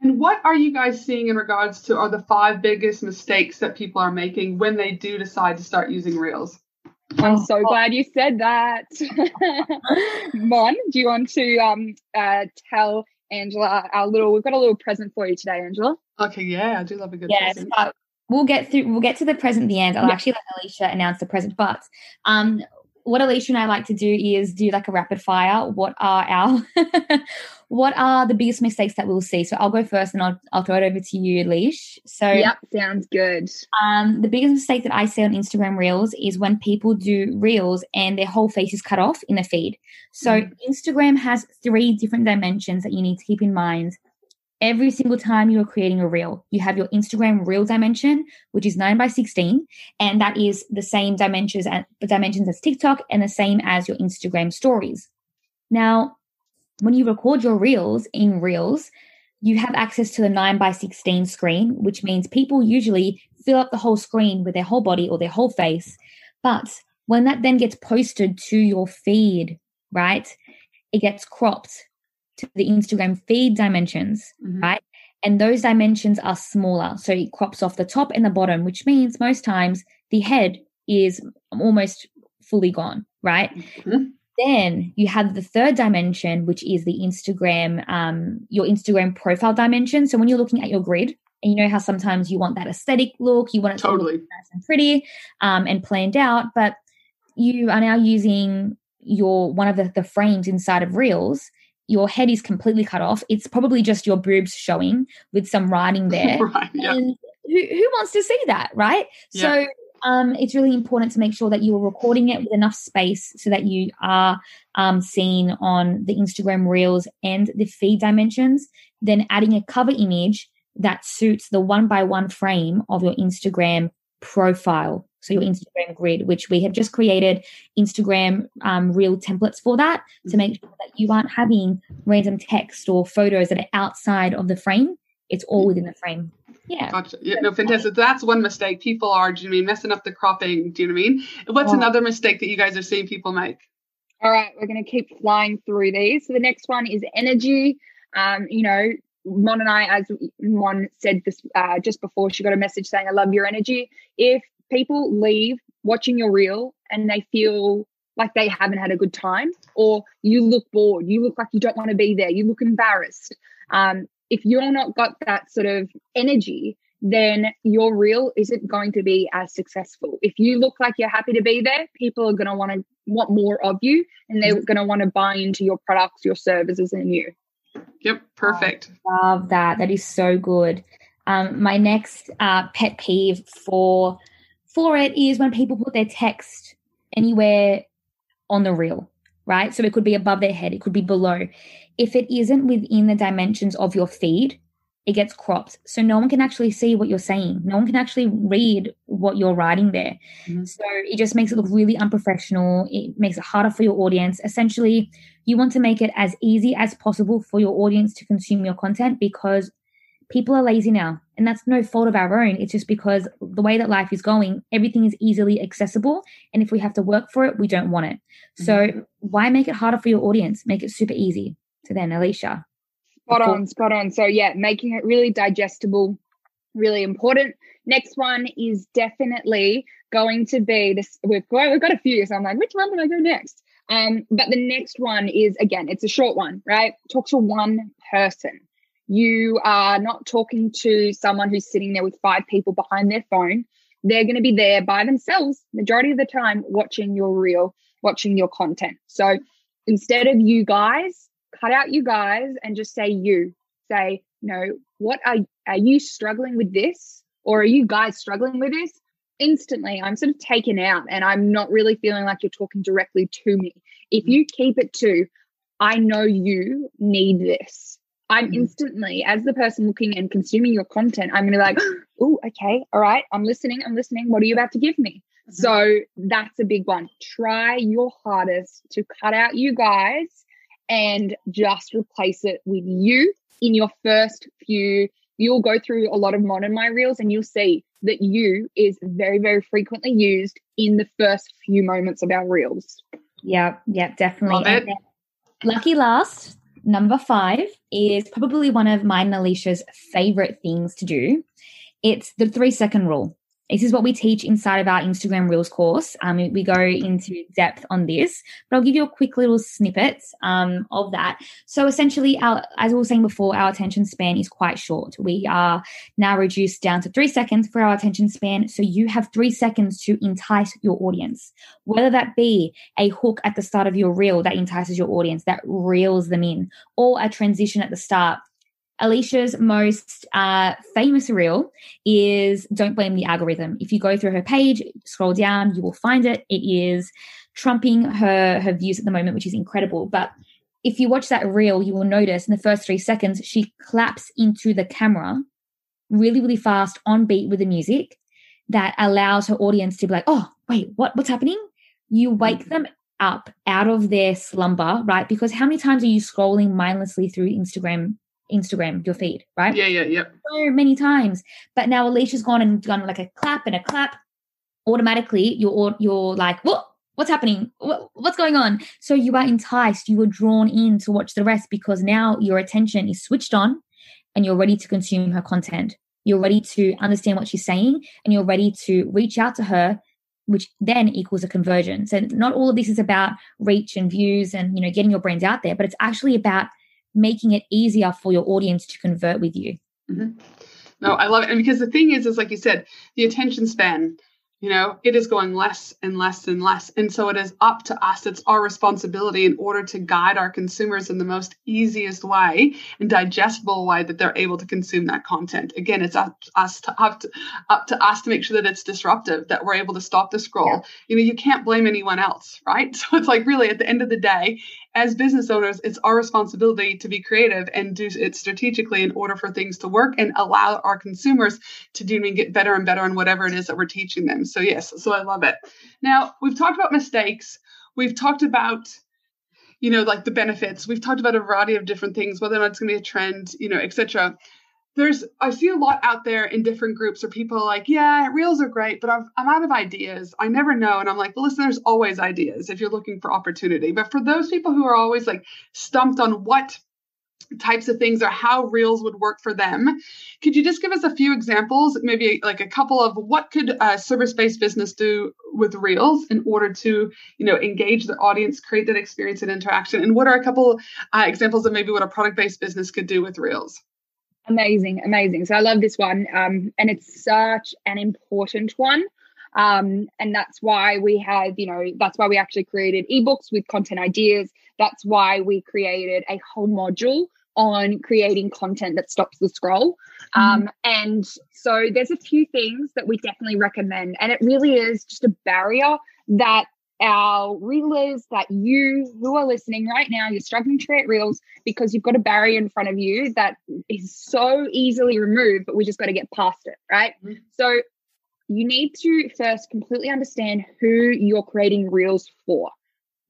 And what are you guys seeing in regards to are the five biggest mistakes that people are making when they do decide to start using Reels? I'm so glad you said that. Mon, do you want to um, uh, tell Angela our little? We've got a little present for you today, Angela. Okay, yeah, I do love a good yes, present. We'll get through. We'll get to the present at the end. I'll yeah. actually let Alisha announce the present, but um, what Alisha and I like to do is do like a rapid fire. What are our what are the biggest mistakes that we'll see? So I'll go first and I'll I'll throw it over to you, Leash. So Yep, sounds good. Um the biggest mistake that I see on Instagram Reels is when people do reels and their whole face is cut off in the feed. So mm. Instagram has three different dimensions that you need to keep in mind every single time you are creating a reel. You have your Instagram reel dimension, which is 9 by 16, and that is the same dimensions and dimensions as TikTok and the same as your Instagram stories. Now, when you record your reels in reels, you have access to the 9 by 16 screen, which means people usually fill up the whole screen with their whole body or their whole face. But when that then gets posted to your feed, right, it gets cropped to the Instagram feed dimensions, mm-hmm. right? And those dimensions are smaller. So it crops off the top and the bottom, which means most times the head is almost fully gone, right? Mm-hmm. Then you have the third dimension, which is the Instagram, um, your Instagram profile dimension. So when you're looking at your grid, and you know how sometimes you want that aesthetic look, you want it totally to look nice and pretty um, and planned out, but you are now using your one of the, the frames inside of Reels your head is completely cut off. It's probably just your boobs showing with some writing there. right, yeah. And who, who wants to see that, right? Yeah. So um, it's really important to make sure that you are recording it with enough space so that you are um, seen on the Instagram reels and the feed dimensions. Then adding a cover image that suits the one by one frame of your Instagram profile so your Instagram grid, which we have just created Instagram um, reel templates for that to make sure that you aren't having random text or photos that are outside of the frame. It's all within the frame. Yeah. Gotcha. Yeah, no, fantastic. That's one mistake. People are, do you mean messing up the cropping? Do you know what I mean? What's oh. another mistake that you guys are seeing people make? All right, we're going to keep flying through these. So the next one is energy. Um, you know, Mon and I, as Mon said this uh, just before, she got a message saying, I love your energy. If people leave watching your reel and they feel like they haven't had a good time or you look bored you look like you don't want to be there you look embarrassed um, if you're not got that sort of energy then your reel isn't going to be as successful. If you look like you're happy to be there people are going to want to want more of you and they're going to want to buy into your products your services and you. Yep perfect. Love that. That is so good. Um, my next uh, pet peeve for for it is when people put their text anywhere on the reel, right? So it could be above their head, it could be below. If it isn't within the dimensions of your feed, it gets cropped. So no one can actually see what you're saying. No one can actually read what you're writing there. Mm-hmm. So it just makes it look really unprofessional. It makes it harder for your audience. Essentially, you want to make it as easy as possible for your audience to consume your content because people are lazy now and that's no fault of our own it's just because the way that life is going everything is easily accessible and if we have to work for it we don't want it mm-hmm. so why make it harder for your audience make it super easy to then alisha spot on spot on so yeah making it really digestible really important next one is definitely going to be this we've got, we've got a few so i'm like which one do i go next Um, but the next one is again, it's a short one, right? Talk to one person. You are not talking to someone who's sitting there with five people behind their phone. They're going to be there by themselves majority of the time watching your reel, watching your content. So instead of you guys, cut out you guys and just say you. Say, you know, what are are you struggling with this? Or are you guys struggling with this? Instantly, I'm sort of taken out and I'm not really feeling like you're talking directly to me. If you keep it to, I know you need this I'm mm-hmm. instantly, as the person looking and consuming your content, I'm going to be like, oh, okay, all right, I'm listening, I'm listening. What are you about to give me? Mm-hmm. So that's a big one. Try your hardest to cut out you guys and just replace it with you in your first few. You'll go through a lot of modern my reels and you'll see that you is very, very frequently used in the first few moments of our reels. Yeah, yeah, definitely. Lucky last, Number five is probably one of mine and Alisha's favorite things to do. It's the three second rule. This is what we teach inside of our Instagram Reels course. Um, we go into depth on this, but I'll give you a quick little snippets um, of that. So essentially, our, as we were saying before, our attention span is quite short. We are now reduced down to three seconds for our attention span. So you have three seconds to entice your audience, whether that be a hook at the start of your reel that entices your audience, that reels them in, or a transition at the start Alisha's most uh, famous reel is Don't Blame the Algorithm. If you go through her page, scroll down, you will find it. It is trumping her, her views at the moment, which is incredible. But if you watch that reel, you will notice in the first three seconds, she claps into the camera really, really fast on beat with the music that allows her audience to be like, oh, wait, what, what's happening? You wake mm-hmm. them up out of their slumber, right? Because how many times are you scrolling mindlessly through Instagram Instagram, your feed, right? Yeah, yeah, yeah. So many times. But now Alisha's gone and done like a clap and a clap. Automatically, you're you're like, what? What's happening? What, what's going on? So you are enticed. You are drawn in to watch the rest because now your attention is switched on, and you're ready to consume her content. You're ready to understand what she's saying, and you're ready to reach out to her which then equals a conversion. So not all of this is about reach and views and you know getting your brands out there, but it's actually about making it easier for your audience to convert with you. Mm-hmm. No, I love it. And because the thing is, is like you said, the attention span you know it is going less and less and less and so it is up to us it's our responsibility in order to guide our consumers in the most easiest way and digestible way that they're able to consume that content again it's up to us to up to, up to us to make sure that it's disruptive that we're able to stop the scroll yeah. you know you can't blame anyone else right so it's like really at the end of the day as business owners it's our responsibility to be creative and do it strategically in order for things to work and allow our consumers to do and get better and better on whatever it is that we're teaching them so yes, so I love it. Now we've talked about mistakes. We've talked about you know like the benefits. We've talked about a variety of different things, whether or not it's going to be a trend, you know, etc. There's I see a lot out there in different groups where people are like, yeah, reels are great, but I'm, I'm out of ideas. I never know. And I'm like, well, listen, there's always ideas if you're looking for opportunity. But for those people who are always like stumped on what types of things or how reels would work for them could you just give us a few examples maybe like a couple of what could a service-based business do with reels in order to you know engage the audience create that experience and interaction and what are a couple uh, examples of maybe what a product-based business could do with reels amazing amazing so i love this one um, and it's such an important one um, and that's why we have you know that's why we actually created ebooks with content ideas that's why we created a whole module on creating content that stops the scroll. Mm-hmm. Um, and so there's a few things that we definitely recommend. And it really is just a barrier that our reelers, that you who are listening right now, you're struggling to create reels because you've got a barrier in front of you that is so easily removed, but we just got to get past it, right? Mm-hmm. So you need to first completely understand who you're creating reels for.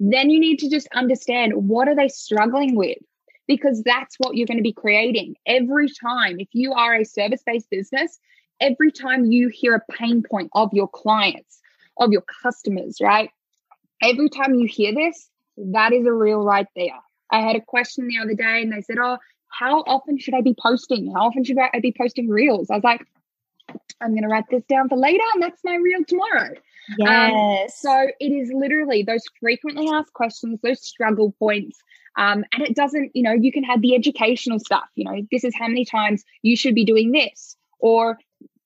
Then you need to just understand what are they struggling with? because that's what you're going to be creating every time. If you are a service based business, every time you hear a pain point of your clients, of your customers, right? Every time you hear this, that is a reel right there. I had a question the other day and they said, Oh, how often should I be posting? How often should I be posting reels? I was like, I'm going to write this down for later and that's my reel tomorrow. Um, yes. Um, so it is literally those frequently asked questions, those struggle points. Um, and it doesn't, you know, you can have the educational stuff, you know, this is how many times you should be doing this, or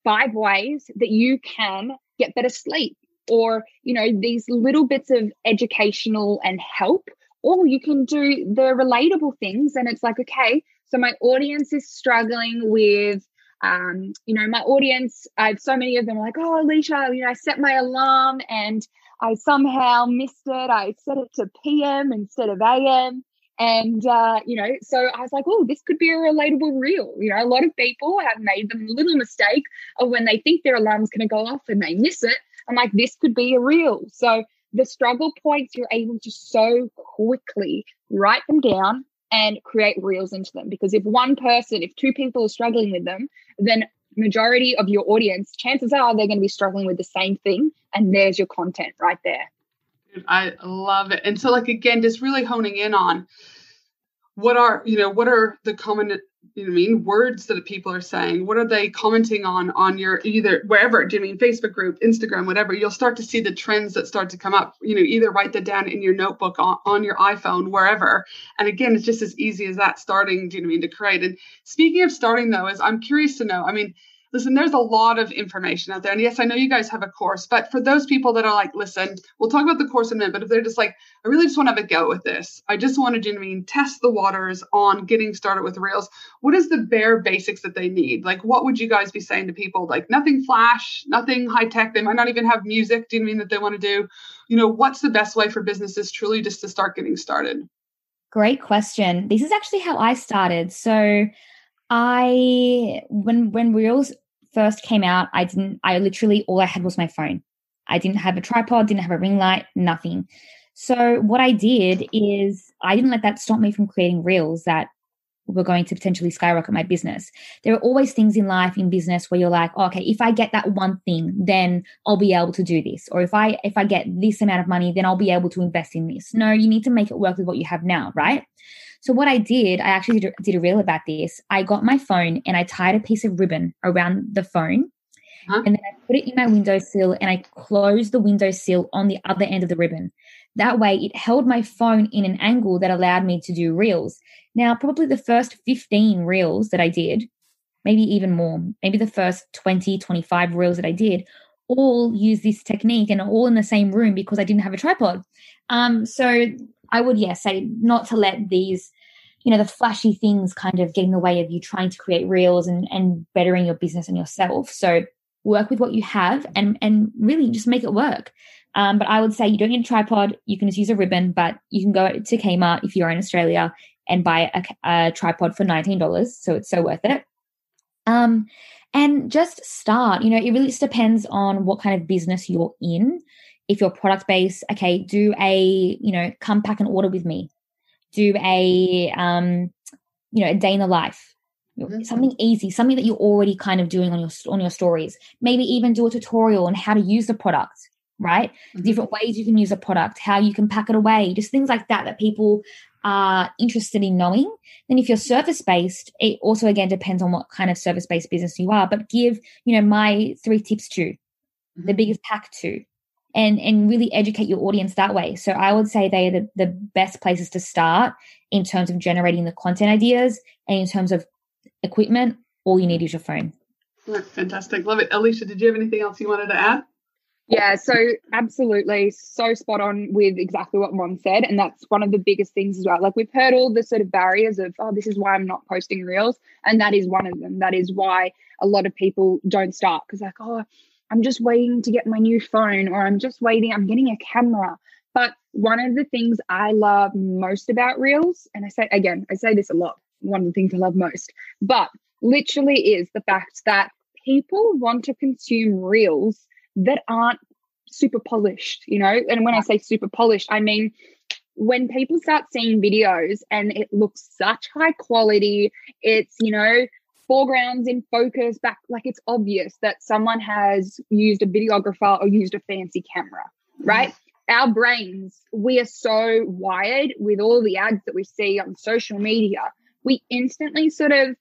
five ways that you can get better sleep, or, you know, these little bits of educational and help. Or you can do the relatable things. And it's like, okay, so my audience is struggling with um, you know, my audience, I have so many of them like, oh, Alisha, you know, I set my alarm and I somehow missed it. I set it to PM instead of AM. And, uh, you know, so I was like, oh, this could be a relatable reel. You know, a lot of people have made the little mistake of when they think their alarm's going to go off and they miss it. I'm like, this could be a reel. So the struggle points, you're able to so quickly write them down and create reels into them. Because if one person, if two people are struggling with them, then majority of your audience, chances are they're going to be struggling with the same thing. And there's your content right there. I love it. And so, like, again, just really honing in on what are, you know, what are the common you know mean words that people are saying? What are they commenting on on your either wherever do you mean Facebook group Instagram whatever you'll start to see the trends that start to come up you know either write that down in your notebook on, on your iPhone wherever. And again it's just as easy as that starting do you know mean to create. And speaking of starting though is I'm curious to know I mean listen, there's a lot of information out there. And yes, I know you guys have a course, but for those people that are like, listen, we'll talk about the course in a minute, but if they're just like, I really just want to have a go with this, I just want to, know, I mean, test the waters on getting started with Reels, what is the bare basics that they need? Like, what would you guys be saying to people? Like, nothing flash, nothing high tech. They might not even have music, do you mean, that they want to do? You know, what's the best way for businesses truly just to start getting started? Great question. This is actually how I started. So, I when when Reels first came out, I didn't, I literally, all I had was my phone. I didn't have a tripod, didn't have a ring light, nothing. So what I did is I didn't let that stop me from creating reels that were going to potentially skyrocket my business. There are always things in life in business where you're like, oh, okay, if I get that one thing, then I'll be able to do this. Or if I if I get this amount of money, then I'll be able to invest in this. No, you need to make it work with what you have now, right? So what I did, I actually did a, did a reel about this. I got my phone and I tied a piece of ribbon around the phone. Huh? And then I put it in my windowsill and I closed the windowsill on the other end of the ribbon. That way, it held my phone in an angle that allowed me to do reels. Now, probably the first 15 reels that I did, maybe even more, maybe the first 20, 25 reels that I did, all use this technique and all in the same room because I didn't have a tripod. Um, so I would, yeah, say not to let these, you know, the flashy things kind of get in the way of you trying to create reels and, and bettering your business and yourself. So work with what you have and, and really just make it work. Um, but I would say you don't need a tripod. You can just use a ribbon, but you can go to Kmart if you're in Australia and buy a, a tripod for $19. So it's so worth it. Um, and just start. You know, it really just depends on what kind of business you're in if you're product based, okay, do a, you know, come pack and order with me. Do a, um, you know, a day in the life. Mm-hmm. Something easy, something that you're already kind of doing on your on your stories. Maybe even do a tutorial on how to use the product, right? Mm-hmm. Different ways you can use a product, how you can pack it away, just things like that that people are interested in knowing. Then if you're service based, it also again depends on what kind of service based business you are, but give, you know, my three tips to, mm-hmm. the biggest pack to, and and really educate your audience that way. So I would say they are the, the best places to start in terms of generating the content ideas and in terms of equipment. All you need is your phone. fantastic, love it. Alisha, did you have anything else you wanted to add? Yeah, so absolutely, so spot on with exactly what Mon said, and that's one of the biggest things as well. Like we've heard all the sort of barriers of, oh, this is why I'm not posting reels, and that is one of them. That is why a lot of people don't start because like, oh, I'm just waiting to get my new phone or I'm just waiting, I'm getting a camera. But one of the things I love most about Reels, and I say again, I say this a lot, one of the things I love most, but literally is the fact that people want to consume Reels that aren't super polished, you know? And when I say super polished, I mean, when people start seeing videos and it looks such high quality, it's, you know, foregrounds in focus back like it's obvious that someone has used a videographer or used a fancy camera right mm-hmm. our brains we are so wired with all the ads that we see on social media we instantly sort of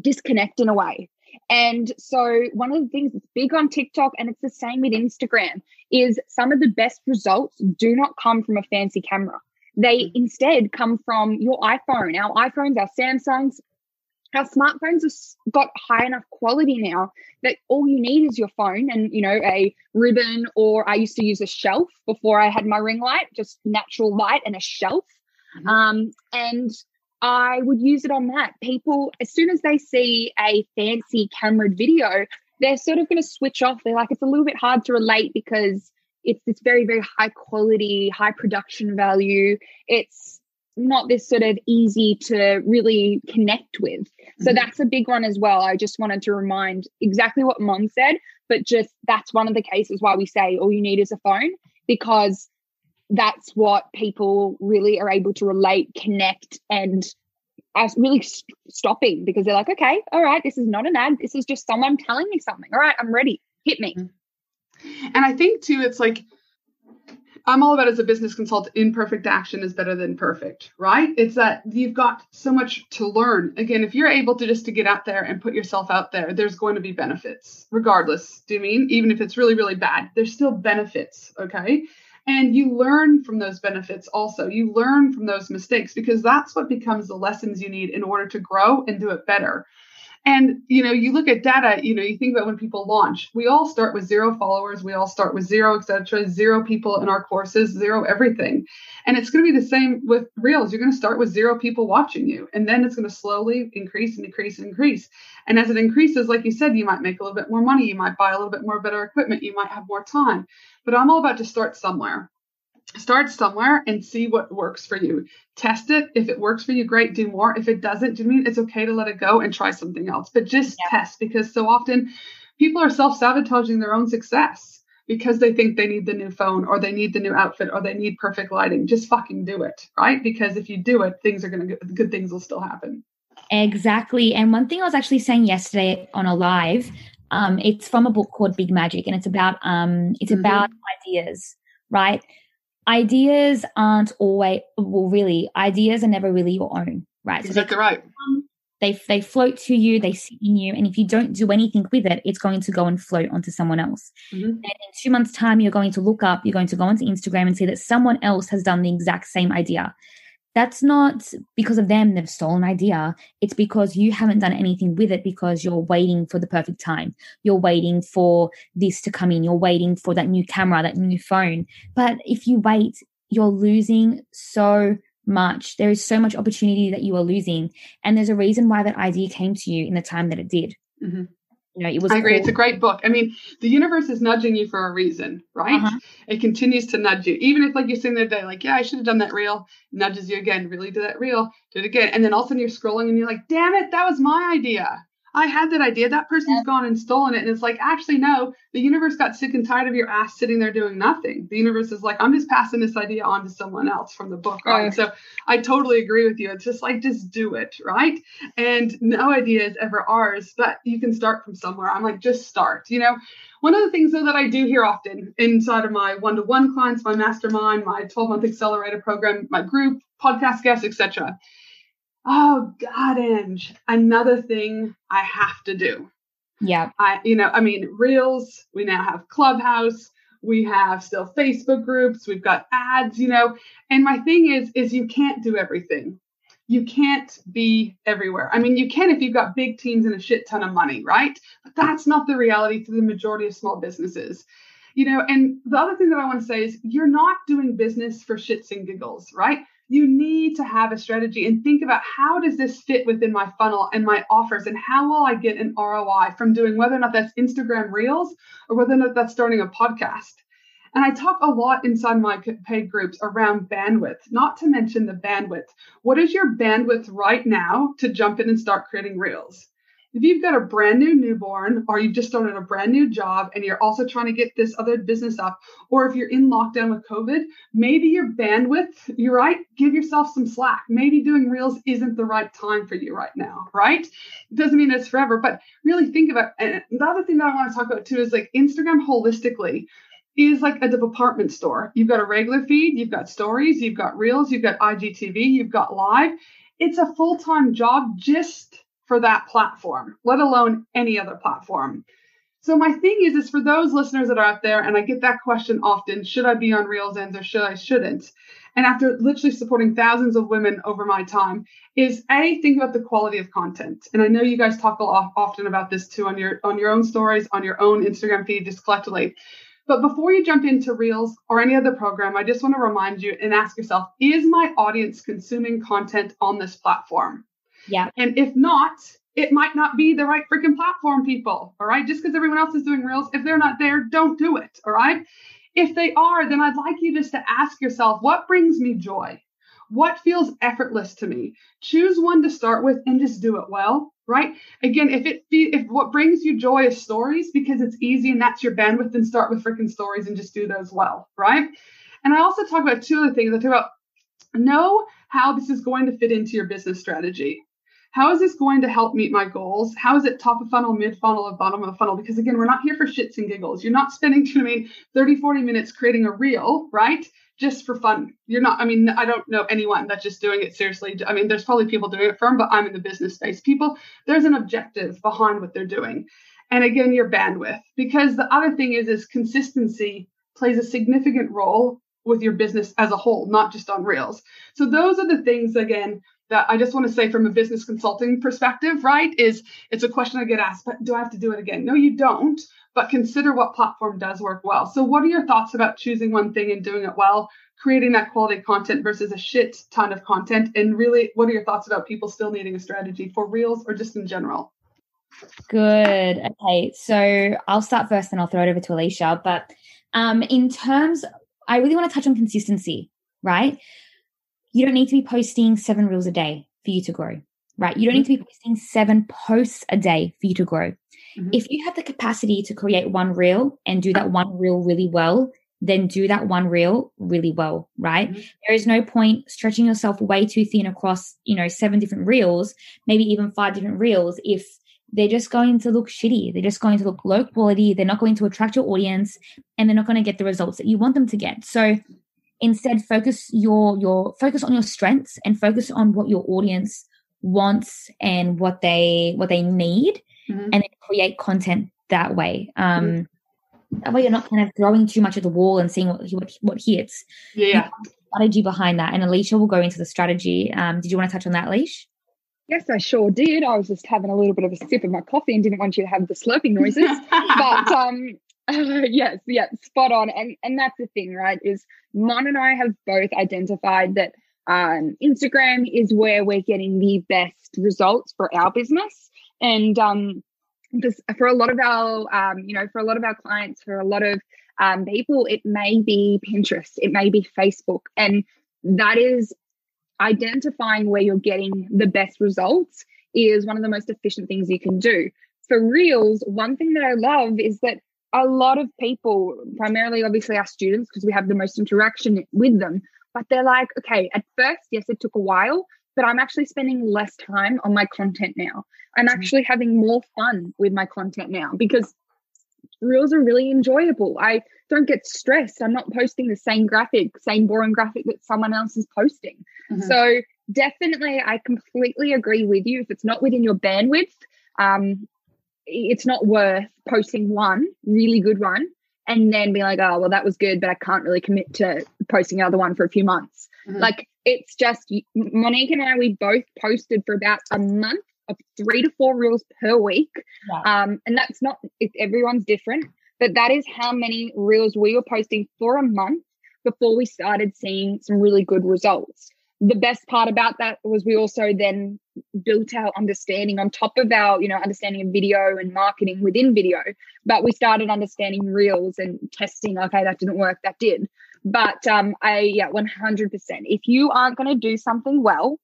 disconnect in a way And so, one of the things that's big on TikTok, and it's the same with Instagram, is some of the best results do not come from a fancy camera. They instead come from your iPhone, our iPhones, our Samsungs. Our smartphones have got high enough quality now that all you need is your phone and you know a ribbon or I used to use a shelf before I had my ring light, just natural light and a shelf. Mm-hmm. Um, and I would use it on that. People, as soon as they see a fancy camera video, they're sort of going to switch off. They're like, it's a little bit hard to relate because it's this very, very high quality, high production value. It's not this sort of easy to really connect with. So mm-hmm. that's a big one as well. I just wanted to remind exactly what Mon said, but just that's one of the cases why we say all you need is a phone because that's what people really are able to relate, connect, and are really st- stopping because they're like, okay, all right, this is not an ad. This is just someone telling me something. All right, I'm ready. Hit me. Mm-hmm. And I think too, it's like I'm all about as a business consultant, imperfect action is better than perfect, right? It's that you've got so much to learn. Again, if you're able to just to get out there and put yourself out there, there's going to be benefits, regardless. Do you mean? Even if it's really, really bad, there's still benefits. Okay. And you learn from those benefits also. You learn from those mistakes because that's what becomes the lessons you need in order to grow and do it better. And you know, you look at data, you know, you think about when people launch, we all start with zero followers, we all start with zero, et cetera, zero people in our courses, zero everything. And it's going to be the same with Reels. You're going to start with zero people watching you, and then it's going to slowly increase and increase and increase. And as it increases, like you said, you might make a little bit more money, you might buy a little bit more better equipment, you might have more time. But I'm all about to start somewhere start somewhere and see what works for you. Test it. If it works for you, great, do more. If it doesn't, do you mean it's okay to let it go and try something else? But just yeah. test because so often people are self sabotaging their own success because they think they need the new phone or they need the new outfit or they need perfect lighting. Just fucking do it, right? Because if you do it, things are going to, good things will still happen. Exactly. And one thing I was actually saying yesterday on a live, um, it's from a book called Big Magic and it's about, um, it's mm-hmm. about ideas, right? Ideas aren't always well really ideas are never really your own right? Exactly so right they they float to you they sit in you and if you don't do anything with it it's going to go and float onto someone else. Mm-hmm. and in two months time you're going to look up you're going to go onto instagram and see that someone else has done the exact same idea that's not because of them they've stolen an idea. It's because you haven't done anything with it because you're waiting for the perfect time. You're waiting for this to come in. You're waiting for that new camera that new phone. But if you wait you're losing so much. There is so much opportunity that you are losing. And there's a reason why that idea came to you in the time that it did. Mm-hmm you know, it was. I agree. Cool. It's a great book. I mean, the universe is nudging you for a reason, right? Uh-huh. It continues to nudge you, even if like you're sitting there day, like, yeah, I should have done that reel. Nudges you again. Really do that reel. Do it again, and then all of a sudden you're scrolling and you're like, damn it, that was my idea. I had that idea. That person's yeah. gone and stolen it. And it's like, actually, no, the universe got sick and tired of your ass sitting there doing nothing. The universe is like, I'm just passing this idea on to someone else from the book. Right. So I totally agree with you. It's just like, just do it. Right. And no idea is ever ours, but you can start from somewhere. I'm like, just start. You know, one of the things though that I do hear often inside of my one-to-one clients, my mastermind, my 12-month accelerator program, my group, podcast guests, etc oh god Ange, another thing i have to do. Yeah. I you know i mean reels we now have clubhouse we have still facebook groups we've got ads you know. And my thing is is you can't do everything. You can't be everywhere. I mean you can if you've got big teams and a shit ton of money right? But that's not the reality for the majority of small businesses. You know and the other thing that i want to say is you're not doing business for shits and giggles right you need to have a strategy and think about how does this fit within my funnel and my offers and how will I get an ROI from doing whether or not that's Instagram Reels or whether or not that's starting a podcast. And I talk a lot inside my paid groups around bandwidth, not to mention the bandwidth. What is your bandwidth right now to jump in and start creating Reels? If you've got a brand new newborn or you've just started a brand new job and you're also trying to get this other business up, or if you're in lockdown with COVID, maybe your bandwidth, you're right, give yourself some slack. Maybe doing reels isn't the right time for you right now, right? It doesn't mean it's forever, but really think about and the other thing that I want to talk about too is like Instagram holistically is like a department store. You've got a regular feed, you've got stories, you've got reels, you've got IGTV, you've got live. It's a full-time job just for that platform, let alone any other platform. So my thing is, is for those listeners that are out there, and I get that question often: Should I be on Reels Ends or should I shouldn't? And after literally supporting thousands of women over my time, is a think about the quality of content. And I know you guys talk a lot often about this too on your on your own stories, on your own Instagram feed, just collectively. But before you jump into Reels or any other program, I just want to remind you and ask yourself: Is my audience consuming content on this platform? Yeah. And if not, it might not be the right freaking platform, people. All right. Just because everyone else is doing reels, if they're not there, don't do it. All right. If they are, then I'd like you just to ask yourself, what brings me joy? What feels effortless to me? Choose one to start with and just do it well, right? Again, if it if what brings you joy is stories because it's easy and that's your bandwidth, then start with freaking stories and just do those well, right? And I also talk about two other things. I talk about know how this is going to fit into your business strategy how is this going to help meet my goals? How is it top of funnel, mid funnel, or bottom of funnel? Because again, we're not here for shits and giggles. You're not spending, I mean, 30, 40 minutes creating a reel, right? Just for fun. You're not, I mean, I don't know anyone that's just doing it seriously. I mean, there's probably people doing it for them, but I'm in the business space. People, there's an objective behind what they're doing. And again, your bandwidth. Because the other thing is, is consistency plays a significant role with your business as a whole, not just on Reels. So those are the things again that I just want to say from a business consulting perspective, right? Is it's a question I get asked, but do I have to do it again? No, you don't, but consider what platform does work well. So what are your thoughts about choosing one thing and doing it well, creating that quality content versus a shit ton of content? And really, what are your thoughts about people still needing a strategy for reels or just in general? Good. Okay. So I'll start first and I'll throw it over to Alisha. But um, in terms, I really want to touch on consistency, right? You don't need to be posting seven reels a day for you to grow, right? You don't need to be mm-hmm. posting seven posts a day for you to grow. Mm-hmm. If you have the capacity to create one reel and do that one reel really well, then do that one reel really well, right? Mm-hmm. There is no point stretching yourself way too thin across, you know, seven different reels, maybe even five different reels if they're just going to look shitty. They're just going to look low quality. They're not going to attract your audience and they're not going to get the results that you want them to get. So instead focus your your focus on your strengths and focus on what your audience wants and what they what they need mm-hmm. and then create content that way um mm-hmm. that way you're not kind of throwing too much at the wall and seeing what what, what hits yeah strategy behind that and alisha will go into the strategy um did you want to touch on that leash Yes, I sure did. I was just having a little bit of a sip of my coffee and didn't want you to have the slurping noises. but um, yes, yes, spot on. And and that's the thing, right? Is Mon and I have both identified that um, Instagram is where we're getting the best results for our business. And um, this, for a lot of our, um, you know, for a lot of our clients, for a lot of um, people, it may be Pinterest, it may be Facebook, and that is identifying where you're getting the best results is one of the most efficient things you can do. For Reels, one thing that I love is that a lot of people, primarily obviously our students, because we have the most interaction with them, but they're like, okay, at first, yes, it took a while, but I'm actually spending less time on my content now. I'm mm-hmm. actually having more fun with my content now because reels are really enjoyable. I don't get stressed. I'm not posting the same graphic, same boring graphic that someone else is posting. Mm-hmm. So definitely, I completely agree with you. If it's not within your bandwidth, um, it's not worth posting one really good one and then be like, oh, well, that was good, but I can't really commit to posting another one for a few months. Mm-hmm. Like, it's just Monique and I, we both posted for about a month of three to four reels per week. Yeah. Um, and that's not, if everyone's different, but that is how many reels we were posting for a month before we started seeing some really good results the best part about that was we also then built our understanding on top of our you know understanding of video and marketing within video. But we started understanding reels and testing okay that didn't work that did. But um i yeah 100% if you aren't going to do something well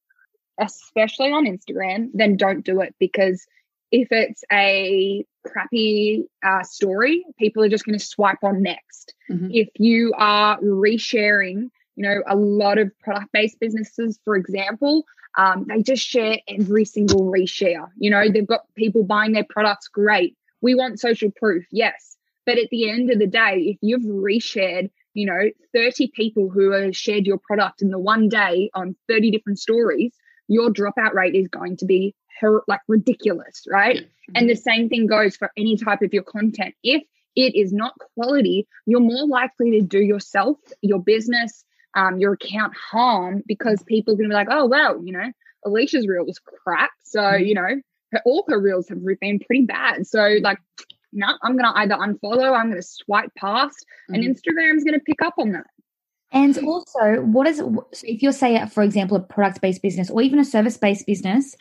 especially on instagram then don't do it because if it's a crappy uh, story people are just going to swipe on next. Mm-hmm. if you are resharing you know, a lot of product based businesses, for example, um, they just share every single reshare. You know, they've got people buying their products, great. We want social proof, yes. But at the end of the day, if you've reshared, you know, 30 people who have shared your product in the one day on 30 different stories, your dropout rate is going to be her- like ridiculous, right? Mm-hmm. And the same thing goes for any type of your content. If it is not quality, you're more likely to do yourself, your business, um, your account harm because people are going to be like, oh, well, you know, Alisha's reel was crap. So, mm-hmm. you know, her, all her reels have been pretty bad. So, like, no, I'm going to either unfollow, I'm going to swipe past, mm-hmm. and Instagram's going to pick up on that. And also, what is so if you're say, for example, a product-based business or even a service-based business,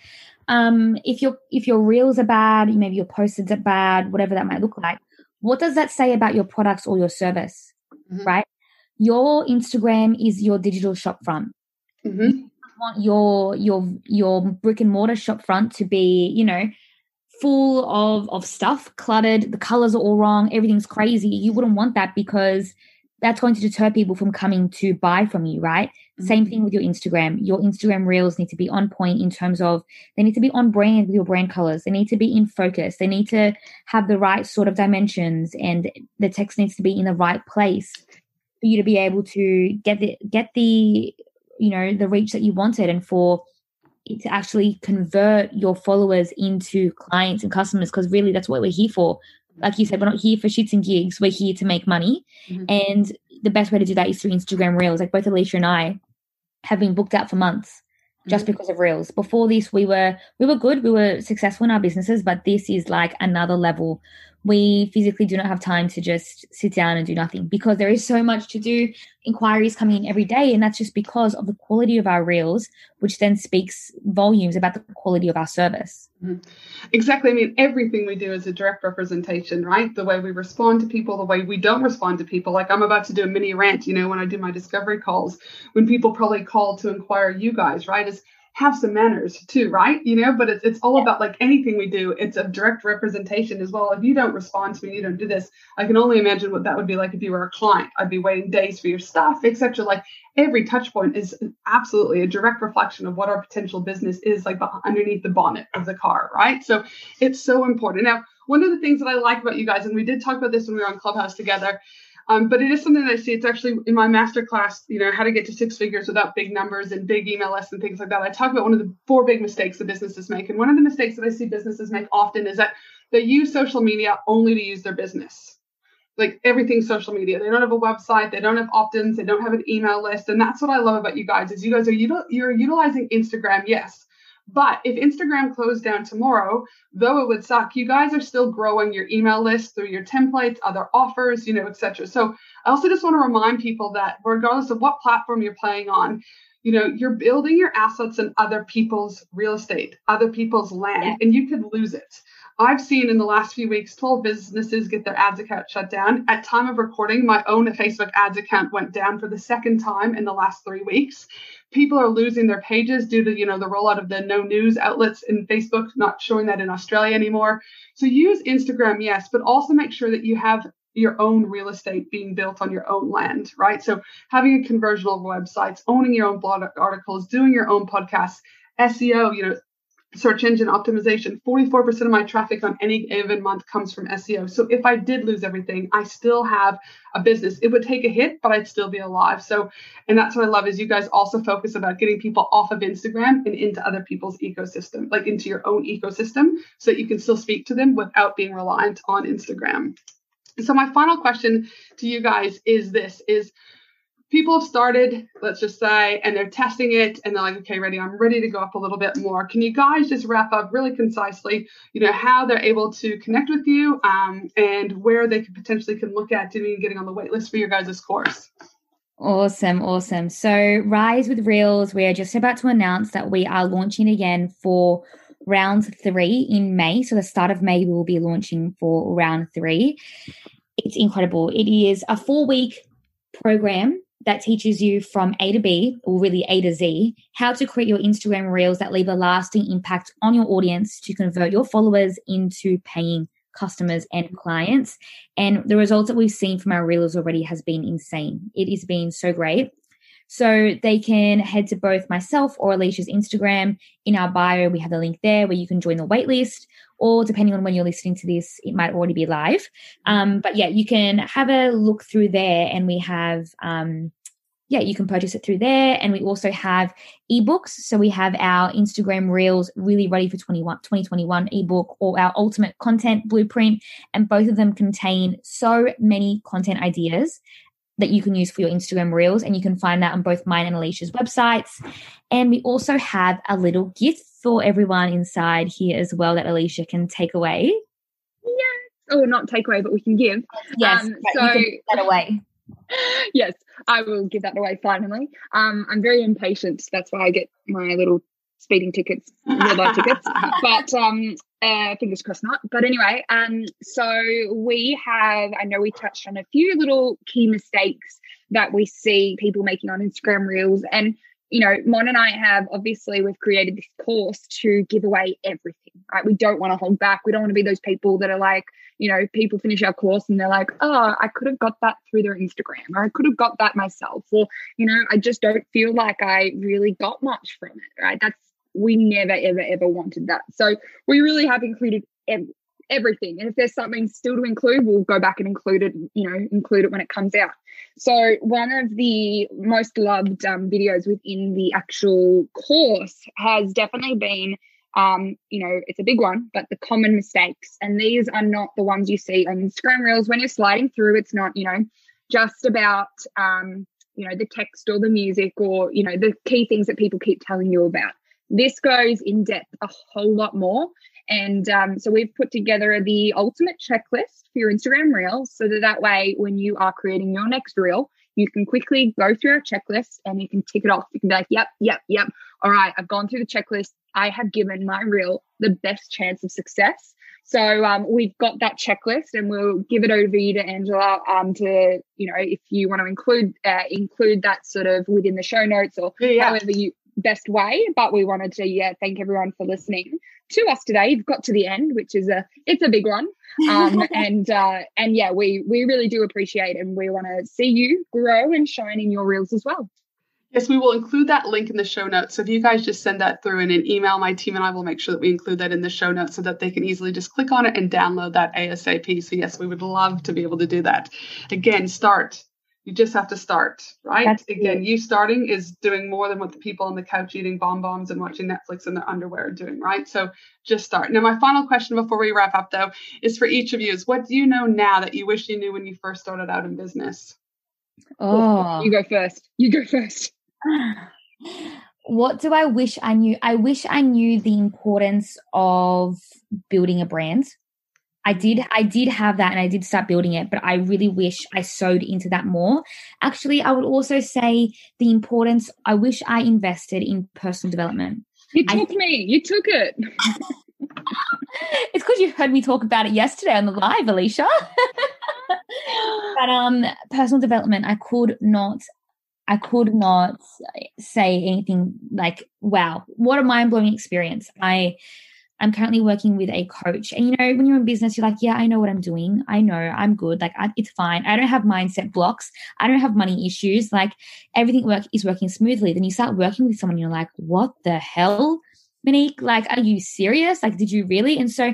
um, if your if your reels are bad, maybe your posts are bad, whatever that might look like, what does that say about your products or your service? Mm-hmm. Right? Your Instagram is your digital shop front. Mm-hmm. You want your your your brick and mortar shop front to be, you know, full of of stuff, cluttered, the colors are all wrong, everything's crazy. You wouldn't want that because that's going to deter people from coming to buy from you, right? Mm-hmm. Same thing with your Instagram. Your Instagram reels need to be on point in terms of they need to be on brand with your brand colors. They need to be in focus. They need to have the right sort of dimensions and the text needs to be in the right place for you to be able to get the get the you know the reach that you wanted and for to actually convert your followers into clients and customers because really that's what we're here for like you said, we're not here for shits and gigs. We're here to make money. Mm-hmm. And the best way to do that is through Instagram Reels. Like both Alisha and I have been booked out for months just mm-hmm. because of Reels. Before this, we were we were good. We were successful in our businesses, but this is like another level we physically do not have time to just sit down and do nothing because there is so much to do. Inquiries coming in every day and that's just because of the quality of our reels which then speaks volumes about the quality of our service. Mm-hmm. exactly. I mean everything we do is a direct representation right? The way we respond to people the way we don't respond to people. Like i'm about to do a mini rant you know when i do my discovery calls when people probably call to inquire you guys right? Is have some manners too, right? You know, but it's, it's all about like anything we do, it's a direct representation as well. If you don't respond to me, you don't do this, I can only imagine what that would be like if you were a client. I'd be waiting days for your stuff, etc. Like every touch point is absolutely a direct reflection of what our potential business is like underneath the bonnet of the car, right? So it's so important. Now, one of the things that I like about you guys, and we did talk about this when we were on Clubhouse together, um, but it is something that I see. It's actually in my master class, you know, how to get to six figures without big numbers and big email lists and things like that. I talk about one of the four big mistakes that businesses make. And one of the mistakes that I see businesses make often is that they use social media only to use their business. Like everything social media. They don't have a website, they don't have opt-ins, they don't have an email list. And that's what I love about you guys is you guys are you're utilizing Instagram, yes, but if Instagram closed down tomorrow, though it would suck, you guys are still growing your email list through your templates, other offers, you know, etc. So I also just want to remind people that regardless of what platform you're playing on, you know, you're building your assets in other people's real estate, other people's land, yeah. and you could lose it. I've seen in the last few weeks 12 businesses get their ads account shut down. At time of recording, my own Facebook ads account went down for the second time in the last 3 weeks. People are losing their pages due to, you know, the rollout of the no news outlets in Facebook not showing that in Australia anymore. So use Instagram, yes, but also make sure that you have your own real estate being built on your own land, right? So having a conversion of websites, owning your own blog articles, doing your own podcasts, SEO, you know, search engine optimization 44% of my traffic on any given month comes from seo so if i did lose everything i still have a business. It would take a hit but i'd still be alive. So and that's what i love is you guys also focus about getting people off of instagram and into other people's ecosystem like into your own ecosystem so that you can still speak to them without being reliant on instagram. So my final question to you guys is this is people have started, let's just say, and they're testing it and they're like, okay, ready, I'm ready to go up a little bit more. Can you guys just wrap up really concisely, you know, how they're able to connect with you um, and where they could potentially can look at doing getting on the wait list for your guys' course? Awesome, awesome. So, Rise with Reels, we are just about to announce that we are launching again for round three in May. So, the start of May, we will be launching for round three. It's incredible. It is a four week program that teaches you from A to B, or really A to Z, how to create your Instagram reels that leave a lasting impact on your audience to convert your followers into paying customers and clients. And the results that we've seen from our reels already has been insane. It has been so great. So they can head to both myself or Alisha's Instagram. In our bio, we have the link there where you can join the waitlist, or depending on when you're listening to this, it might already be live. Um, but yeah, you can have a look through there, and we have um, yeah, you can purchase it through there. And we also have ebooks. So we have our Instagram Reels really ready for 2021 ebook or our ultimate content blueprint. And both of them contain so many content ideas that you can use for your Instagram Reels. And you can find that on both mine and Alisha's websites. And we also have a little gift for everyone inside here as well that Alisha can take away. Yes. Oh, not take away, but we can give. Yes. Um, so that away. yes, I will give that away finally. Um, I'm very impatient. That's why I get my little speeding tickets, real life tickets. But um, uh, fingers crossed not. But anyway, um, so we have. I know we touched on a few little key mistakes that we see people making on Instagram Reels, and you know, Mon and I have obviously we've created this course to give away everything, right? We don't want to hold back. We don't want to be those people that are like, you know, people finish our course and they're like, oh, I could have got that through their Instagram or I could have got that myself. Or, you know, I just don't feel like I really got much from it, right? That's, we never, ever, ever wanted that. So we really have included ev- everything. And if there's something still to include, we'll go back and include it, you know, include it when it comes out. So, one of the most loved um, videos within the actual course has definitely been, um, you know, it's a big one, but the common mistakes. And these are not the ones you see on Instagram Reels. When you're sliding through, it's not, you know, just about, um, you know, the text or the music or, you know, the key things that people keep telling you about. This goes in depth a whole lot more. And um, so we've put together the ultimate checklist for your Instagram Reels so that that way, when you are creating your next reel, you can quickly go through our checklist and you can tick it off. You can be like, yep, yep, yep. All right, I've gone through the checklist. I have given my reel the best chance of success. So um, we've got that checklist, and we'll give it over to you to Angela um, to you know if you want to include uh, include that sort of within the show notes or yeah. however you best way. But we wanted to yeah thank everyone for listening to us today. You've got to the end, which is a it's a big one. Um, and uh, and yeah, we we really do appreciate and we want to see you grow and shine in your reels as well. Yes, we will include that link in the show notes. So if you guys just send that through in an email, my team and I will make sure that we include that in the show notes so that they can easily just click on it and download that ASAP. So yes, we would love to be able to do that. Again, start you just have to start, right? That's Again, you starting is doing more than what the people on the couch eating bonbons and watching Netflix in their underwear are doing, right? So just start. Now, my final question before we wrap up, though, is for each of you: is what do you know now that you wish you knew when you first started out in business? Oh, you go first. You go first. What do I wish I knew? I wish I knew the importance of building a brand I did I did have that and I did start building it, but I really wish I sewed into that more. Actually, I would also say the importance I wish I invested in personal development. You took I, me. You took it. it's because you heard me talk about it yesterday on the live, Alisha. but um personal development, I could not I could not say anything like, wow, what a mind blowing experience. I I'm currently working with a coach. And you know, when you're in business, you're like, yeah, I know what I'm doing. I know I'm good. Like, I, it's fine. I don't have mindset blocks. I don't have money issues. Like, everything work is working smoothly. Then you start working with someone, you're like, what the hell, Monique? Like, are you serious? Like, did you really? And so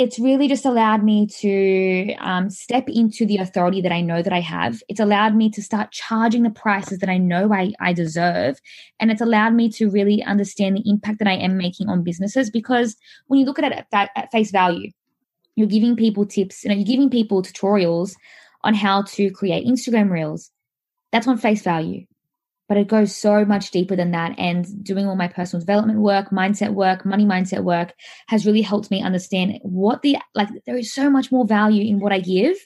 it's really just allowed me to um, step into the authority that I know that I have. It's allowed me to start charging the prices that I know I, I deserve. And it's allowed me to really understand the impact that I am making on businesses because when you look at it at, at face value, you're giving people tips, you know, you're giving people tutorials on how to create Instagram reels. That's on face value but it goes so much deeper than that. And doing all my personal development work, mindset work, money mindset work has really helped me understand what the like. There is so much more value in what I give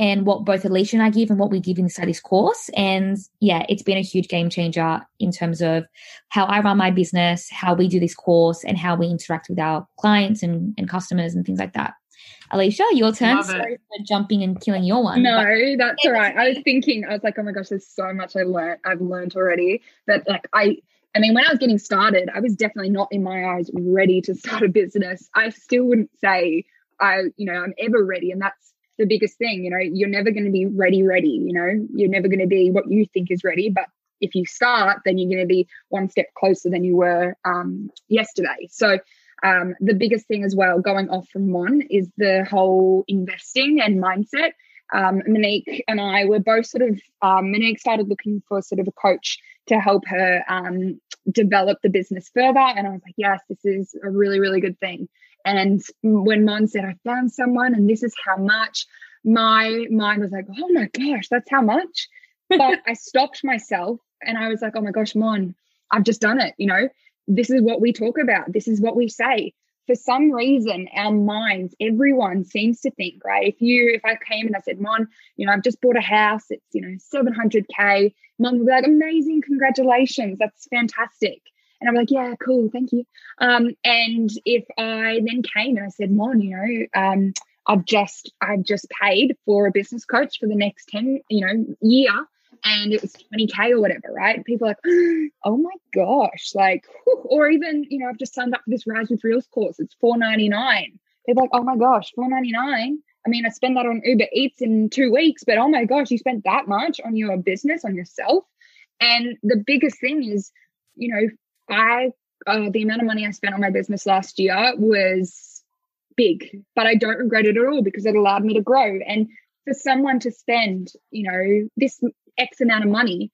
and what both Alisha and I give and what we give inside this course. And yeah, it's been a huge game changer in terms of how I run my business, how we do this course, and how we interact with our clients and, and customers and things like that. Alisha, your turn. Sorry for jumping and killing your one. No, that's all right. I was thinking, I was like, oh my gosh, there's so much I learned. I've learned already that like I I mean, when I was getting started, I was definitely not in my eyes ready to start a business. I still wouldn't say I, you know, I'm ever ready. And that's the biggest thing, you know, you're never going to be ready, ready, you know, you're never going to be what you think is ready. But if you start, then you're going to be one step closer than you were um, yesterday. So um, the biggest thing as well, going off from Mon, is the whole investing and mindset. um, Monique and I were both sort of, um, Monique started looking for sort of a coach to help her um, develop the business further. And I was like, yes, this is a really, really good thing. And when Mon said, I found someone and this is how much, my mind was like, oh my gosh, that's how much. But I stopped myself and I was like, oh my gosh, Mon, I've just done it. You know, this is what we talk about. This is what we say for some reason, our minds, everyone seems to think, right? If you, if I came and I said, Mon, you know, I've just bought a house, it's, you know, 700K, Mon would be like, amazing, congratulations, that's fantastic. And I'm like, yeah, cool, thank you. Um, and if I then came and I said, Mon, you know, um, I've just, I've just paid for a business coach for the next 10, you know, year and it was 20k or whatever, right? People like, oh my gosh, like, whew. or even you know, I've just signed up for this Rise with Reels course. It's 4.99. People are like, oh my gosh, 4.99. I mean, I spend that on Uber Eats in two weeks, but oh my gosh, you spent that much on your business, on yourself. And the biggest thing is, you know, I uh, the amount of money I spent on my business last year was big, but I don't regret it at all because it allowed me to grow. And for someone to spend, you know, this X amount of money,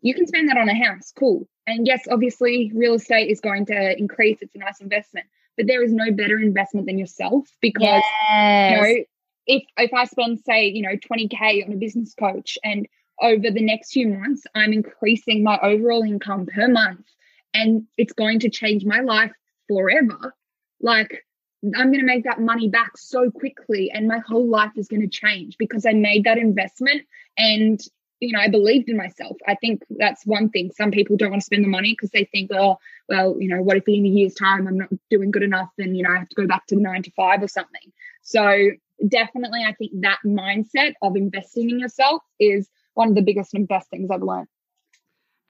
you can spend that on a house. Cool. And yes, obviously, real estate is going to increase. It's a nice investment, but there is no better investment than yourself because, yes. you know, if, if I spend, say, you know, 20K on a business coach and over the next few months, I'm increasing my overall income per month and it's going to change my life forever. Like, I'm going to make that money back so quickly and my whole life is going to change because I made that investment and you know, I believed in myself. I think that's one thing. Some people don't want to spend the money because they think, oh, well, you know, what if in a year's time I'm not doing good enough and, you know, I have to go back to the nine to five or something. So definitely, I think that mindset of investing in yourself is one of the biggest and best things I've learned.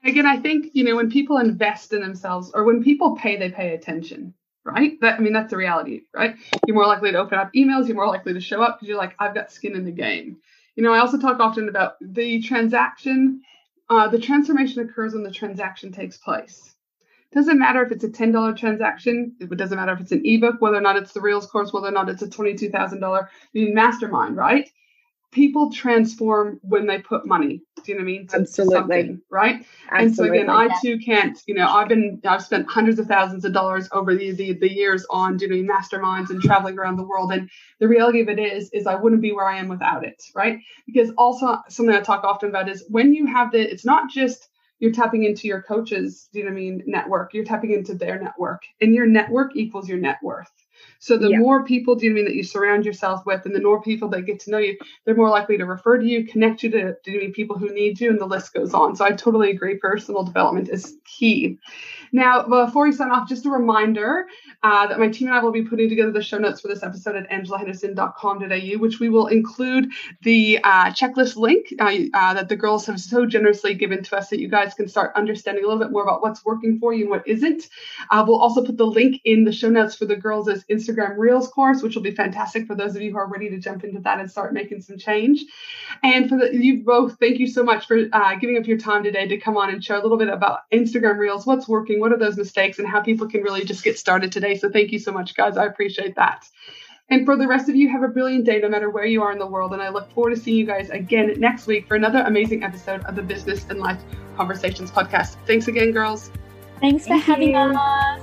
Again, I think, you know, when people invest in themselves or when people pay, they pay attention right? That I mean, that's the reality, right? You're more likely to open up emails. You're more likely to show up because you're like, I've got skin in the game. You know, I also talk often about the transaction. Uh, the transformation occurs when the transaction takes place. Doesn't matter if it's a $10 transaction. It doesn't matter if it's an ebook, whether or not it's the Reels course, whether or not it's a $22,000 mastermind, right? People transform when they put money. Do you know what I mean? To Absolutely. Right. Absolutely. And so again, I too can't, you know, I've been, I've spent hundreds of thousands of dollars over the, the, the years on doing masterminds and traveling around the world. And the reality of it is, is I wouldn't be where I am without it. Right. Because also something I talk often about is when you have the, it's not just, you're tapping into your coaches, do you know what I mean, network. You're tapping into their network. And your network equals your net worth. So the yeah. more people, do you mean that you surround yourself with, and the more people that get to know you, they're more likely to refer to you, connect you to, to people who need you, and the list goes on. So I totally agree. Personal development is key. Now, before we sign off, just a reminder uh, that my team and I will be putting together the show notes for this episode at angelahenderson.com.au, which we will include the uh, checklist link uh, uh, that the girls have so generously given to us that you guys can start understanding a little bit more about what's working for you and what isn't. Uh, we'll also put the link in the show notes for the girls' Instagram Reels course, which will be fantastic for those of you who are ready to jump into that and start making some change. And for the, you both, thank you so much for uh, giving up your time today to come on and share a little bit about Instagram Reels, what's working what are those mistakes and how people can really just get started today. So thank you so much, guys. I appreciate that. And for the rest of you, have a brilliant day no matter where you are in the world. And I look forward to seeing you guys again next week for another amazing episode of the Business and Life Conversations podcast. Thanks again, girls. Thanks for Thank having you. us.